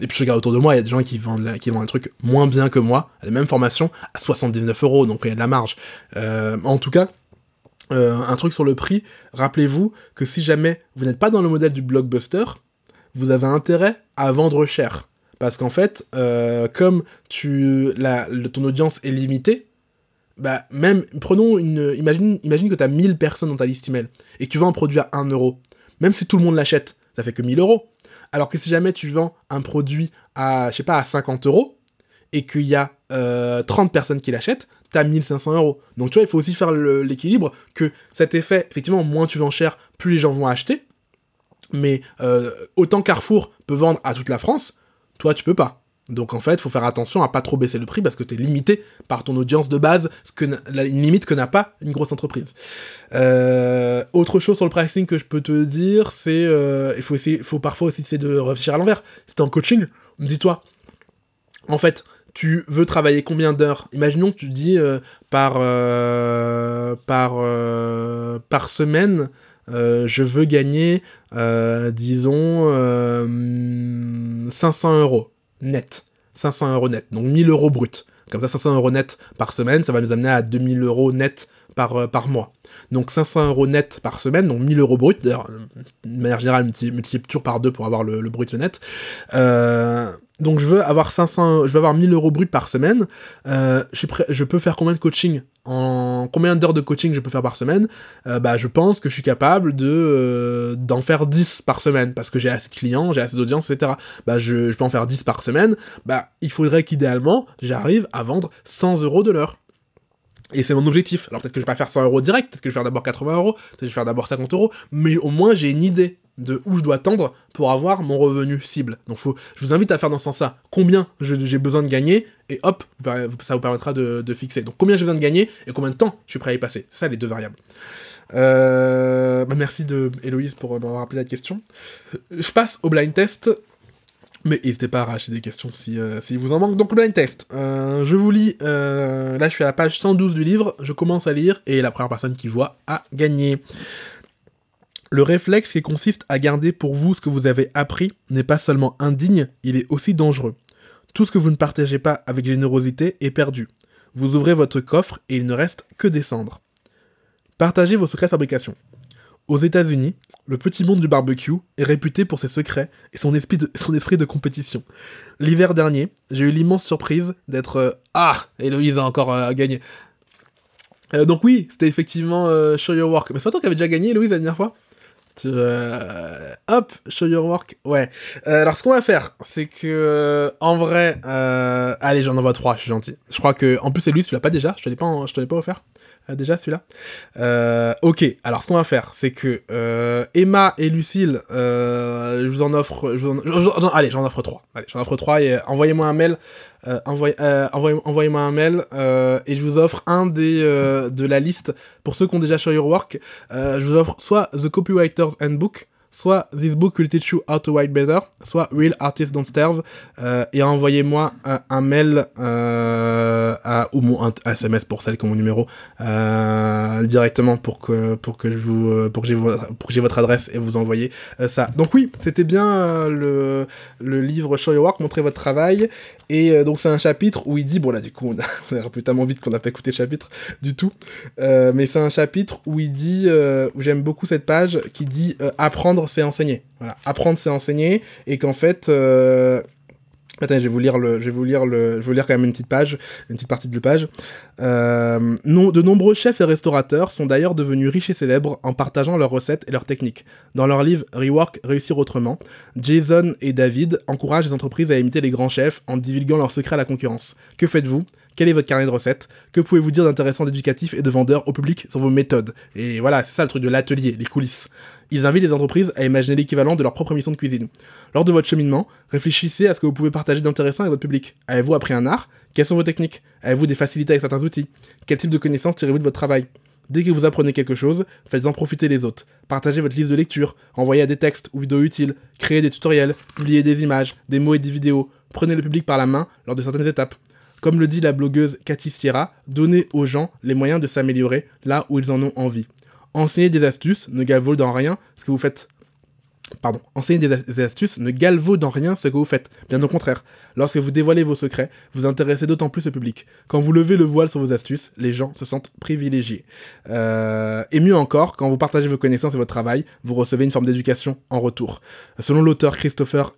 et puis je regarde autour de moi, il y a des gens qui vendent, un truc moins bien que moi, la même formation, à 79 euros, donc il y a de la marge. Euh, en tout cas, euh, un truc sur le prix, rappelez-vous que si jamais vous n'êtes pas dans le modèle du blockbuster, vous avez intérêt à vendre cher. Parce qu'en fait, euh, comme tu, ton audience est limitée, bah même, prenons une, imagine, imagine que tu as 1000 personnes dans ta liste email et que tu vends un produit à 1 euro. Même si tout le monde l'achète, ça fait que 1000 euros. Alors que si jamais tu vends un produit à, je sais pas, à 50 euros, et qu'il y a 30 euh, personnes qui l'achètent, t'as 1500 euros. Donc tu vois, il faut aussi faire l'équilibre que cet effet, effectivement, moins tu vends cher, plus les gens vont acheter. Mais euh, autant Carrefour peut vendre à toute la France, toi tu peux pas. Donc en fait, il faut faire attention à pas trop baisser le prix parce que tu es limité par ton audience de base, une limite que n'a pas une grosse entreprise. Euh, autre chose sur le pricing que je peux te dire, c'est euh, il faut essayer, faut parfois aussi essayer de réfléchir à l'envers. C'est en coaching, dis-toi, en fait, tu veux travailler combien d'heures? Imaginons que tu dis euh, par par par semaine. je veux gagner, disons, 500 euros net. 500 euros net, donc 1000 euros brut. Comme ça, 500 euros net par semaine, ça va nous amener à 2000 euros net par, euh, mois. Donc 500 euros net par semaine, donc 1000 euros brut. D'ailleurs, de manière générale, multiplie toujours par deux pour avoir le, brut net. Euh, donc je veux avoir 500, je veux avoir 1000 euros brut par semaine. Euh, je, peux faire combien de coaching en combien d'heures de coaching je peux faire par semaine? Euh, Bah je pense que je suis capable de euh, d'en faire 10 par semaine parce que j'ai assez de clients, j'ai assez d'audience, etc. Bah je, je peux en faire 10 par semaine. Bah il faudrait qu'idéalement j'arrive à vendre 100 euros de l'heure. Et c'est mon objectif. Alors peut-être que je vais pas faire 100 euros direct, peut-être que je vais faire d'abord 80 euros, peut-être que je vais faire d'abord 50 euros, mais au moins j'ai une idée de où je dois tendre pour avoir mon revenu cible. Donc faut, je vous invite à faire dans ce sens-là. Combien j'ai besoin de gagner et hop, ça vous permettra de, fixer. Donc combien j'ai besoin de gagner et combien de temps je suis prêt à y passer. Ça les deux variables. Euh, bah, merci de Héloïse pour m'avoir rappelé la question. Je passe au blind test. Mais n'hésitez pas à arracher des questions si, euh, vous en manque. Donc, blind test. Euh, je vous lis. là, je suis à la page 112 du livre. Je commence à lire. Et la première personne qui voit a gagné. Le réflexe qui consiste à garder pour vous ce que vous avez appris n'est pas seulement indigne, il est aussi dangereux. Tout ce que vous ne partagez pas avec générosité est perdu. Vous ouvrez votre coffre et il ne reste que des cendres. Partagez vos secrets de fabrication. Aux États-Unis, le petit monde du barbecue est réputé pour ses secrets et son esprit de, compétition. L'hiver dernier, j'ai eu l'immense surprise d'être... Euh, ah Héloïse a encore euh, gagné. Euh, donc oui, c'était effectivement Show Your Work. Mais c'est pas toi qui avais déjà gagné, Héloïse, la dernière fois? Euh, hop, show your work. Ouais. Euh, alors ce qu'on va faire, c'est que euh, en vrai, allez, j'en envoie trois. Je suis gentil. Je crois que en plus c'est lui, tu l'as pas déjà. Je te l'ai pas, je te l'ai pas offert. déjà celui-là. ok. Alors ce qu'on va faire, c'est que Emma et Lucille, je vous en offre. allez, j'en offre trois. Allez, j'en offre trois et envoyez-moi un mail euh, euh, envoyez, moi un mail euh, et je vous offre un des de la liste pour ceux qui ont déjà sur Your Work. je vous offre soit The Copywriter's Handbook, soit This Book Will Teach You How to Write Better, soit Real Artists Don't Starve, et envoyez-moi un, mail à, ou un, SMS pour celle qui ont mon numéro directement pour que pour que je vous pour que j'ai votre adresse et vous envoyez ça. Donc oui, c'était bien le le livre Show Your Work, montrer votre travail et euh, donc c'est un chapitre où il dit, bon là du coup on a, on tellement vite qu'on n'a pas écouté le chapitre du tout, euh, mais c'est un chapitre où il dit, euh, où j'aime beaucoup cette page, qui dit apprendre c'est enseigner. Apprendre c'est enseigner, et qu'en fait Attends, je vais vous lire le, je vais vous lire le, je vais vous lire quand même une petite page, une petite partie de la page. Euh, de nombreux chefs et restaurateurs sont d'ailleurs devenus riches et célèbres en partageant leurs recettes et leurs techniques. Dans leur livre Rework, réussir autrement, Jason et David encouragent les entreprises à imiter les grands chefs en divulguant leurs secrets à la concurrence. Que faites-vous? Quel est votre carnet de recettes Que pouvez-vous dire d'intéressant, d'éducatif et de vendeur au public sur vos méthodes? Et voilà, c'est ça le truc de l'atelier, les coulisses. Ils invitent les entreprises à imaginer l'équivalent de leur propre mission de cuisine. Lors de votre cheminement, réfléchissez à ce que vous pouvez partager d'intéressant avec votre public. Avez-vous appris un art? Quelles sont vos techniques? Avez-vous des facilités avec certains outils? Quel type de connaissances tirez-vous de votre travail? Dès que vous apprenez quelque chose, faites-en profiter les autres. Partagez votre liste de lecture, envoyez des textes ou vidéos utiles, créez des tutoriels, publiez des images, des mots et des vidéos, prenez le public par la main lors de certaines étapes. Comme le dit la blogueuse Cathy Sierra, donnez aux gens les moyens de s'améliorer là où ils en ont envie. Enseignez des astuces, ne galvaudez dans rien ce que vous faites pardon, enseignez des, astuces ne galvaudent en rien ce que vous faites. Bien au contraire, lorsque vous dévoilez vos secrets, vous intéressez d'autant plus le public. Quand vous levez le voile sur vos astuces, les gens se sentent privilégiés. Euh, et mieux encore, quand vous partagez vos connaissances et votre travail, vous recevez une forme d'éducation en retour. Selon l'auteur Christopher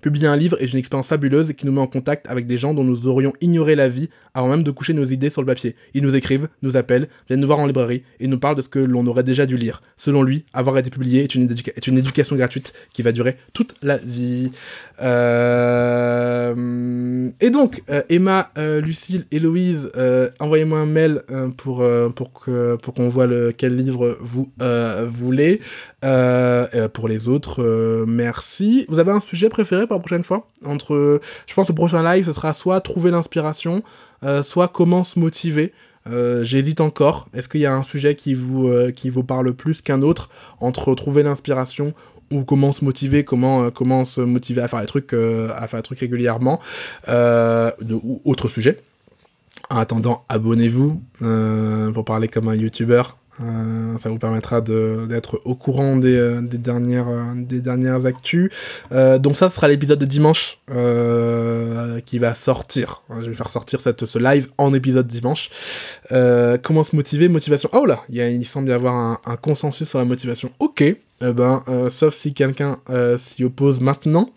Publier un livre est une expérience fabuleuse qui nous met en contact avec des gens dont nous aurions ignoré la vie avant même de coucher nos idées sur le papier. Ils nous écrivent, nous appellent, viennent nous voir en librairie et nous parlent de ce que l'on aurait déjà dû lire. Selon lui, avoir été publié est une, éducation gratuite qui va durer toute la vie. Euh... Et donc, euh, Emma, euh, Lucille, Héloïse, euh, envoyez-moi un mail pour, pour, que, pour qu'on voit le, quel livre vous voulez. Pour les autres, merci. Vous avez un sujet préféré pour la prochaine fois? Entre, Je pense que le prochain live, ce sera soit trouver l'inspiration, soit comment se motiver. J'hésite encore. Est-ce qu'il y a un sujet qui vous, qui vous parle plus qu'un autre entre trouver l'inspiration ou comment se motiver, comment, comment se motiver à faire les trucs, à faire les trucs régulièrement, ou autre sujet. En attendant, abonnez-vous pour parler comme un youtubeur. Euh, ça vous permettra d'être au courant des, euh, dernières, euh, des actus. donc ça, sera l'épisode de dimanche qui va sortir. Je vais faire sortir ce live en épisode dimanche. comment se motiver? Motivation. Oh là, il, semble y avoir un consensus sur la motivation. Ok, eh ben, euh, sauf si quelqu'un euh, s'y oppose maintenant,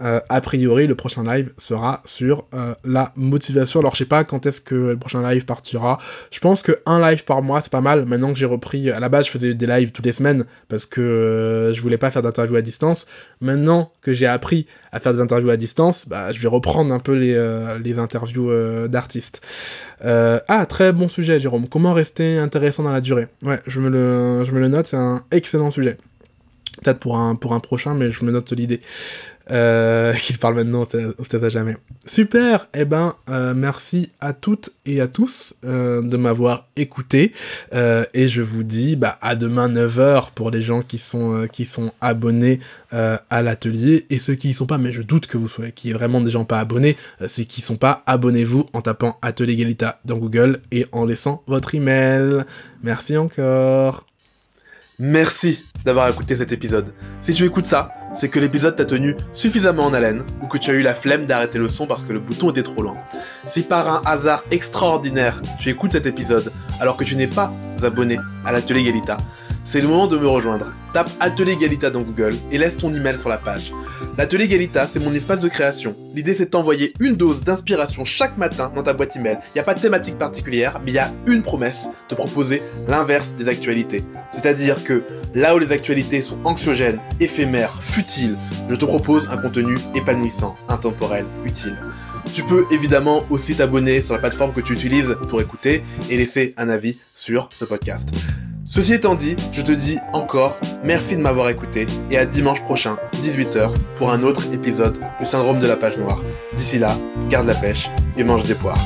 euh, a priori, le prochain live sera sur la motivation. Alors, je sais pas quand est-ce que le prochain live partira. Je pense que un live par mois, c'est pas mal. Maintenant que j'ai repris, à la base, je faisais des lives toutes les semaines parce que je voulais pas faire d'interviews à distance. Maintenant que j'ai appris à faire des interviews à distance, bah, je vais reprendre un peu les, les interviews d'artistes. ah, très bon sujet, Jérôme. Comment rester intéressant dans la durée? Ouais, je me le, je me le note, c'est un excellent sujet peut-être pour un, pour un prochain, mais je me note l'idée. Euh, qu'il parle maintenant au stade à jamais. Super Eh ben, euh, merci à toutes et à tous euh, de m'avoir écouté. Euh, et je vous dis bah, à demain 9h pour les gens qui sont, qui sont abonnés à l'atelier. Et ceux qui y sont pas, mais je doute que vous soyez, qui est vraiment des gens pas abonnés, ceux qui sont pas, abonnez-vous en tapant Atelier Galita dans Google et en laissant votre email. Merci encore Merci d'avoir écouté cet épisode. Si tu écoutes ça, c'est que l'épisode t'a tenu suffisamment en haleine ou que tu as eu la flemme d'arrêter le son parce que le bouton était trop loin. Si par un hasard extraordinaire tu écoutes cet épisode alors que tu n'es pas abonné à l'atelier Galita, c'est le moment de me rejoindre. Tape Atelier Galita dans Google et laisse ton email sur la page. L'Atelier Galita, c'est mon espace de création. L'idée, c'est d'envoyer une dose d'inspiration chaque matin dans ta boîte email. Il n'y a pas de thématique particulière, mais il y a une promesse, de proposer l'inverse des actualités. C'est-à-dire que là où les actualités sont anxiogènes, éphémères, futiles, je te propose un contenu épanouissant, intemporel, utile. Tu peux évidemment aussi t'abonner sur la plateforme que tu utilises pour écouter et laisser un avis sur ce podcast. Ceci étant dit, je te dis encore merci de m'avoir écouté et à dimanche prochain, 18h, pour un autre épisode du syndrome de la page noire. D'ici là, garde la pêche et mange des poires.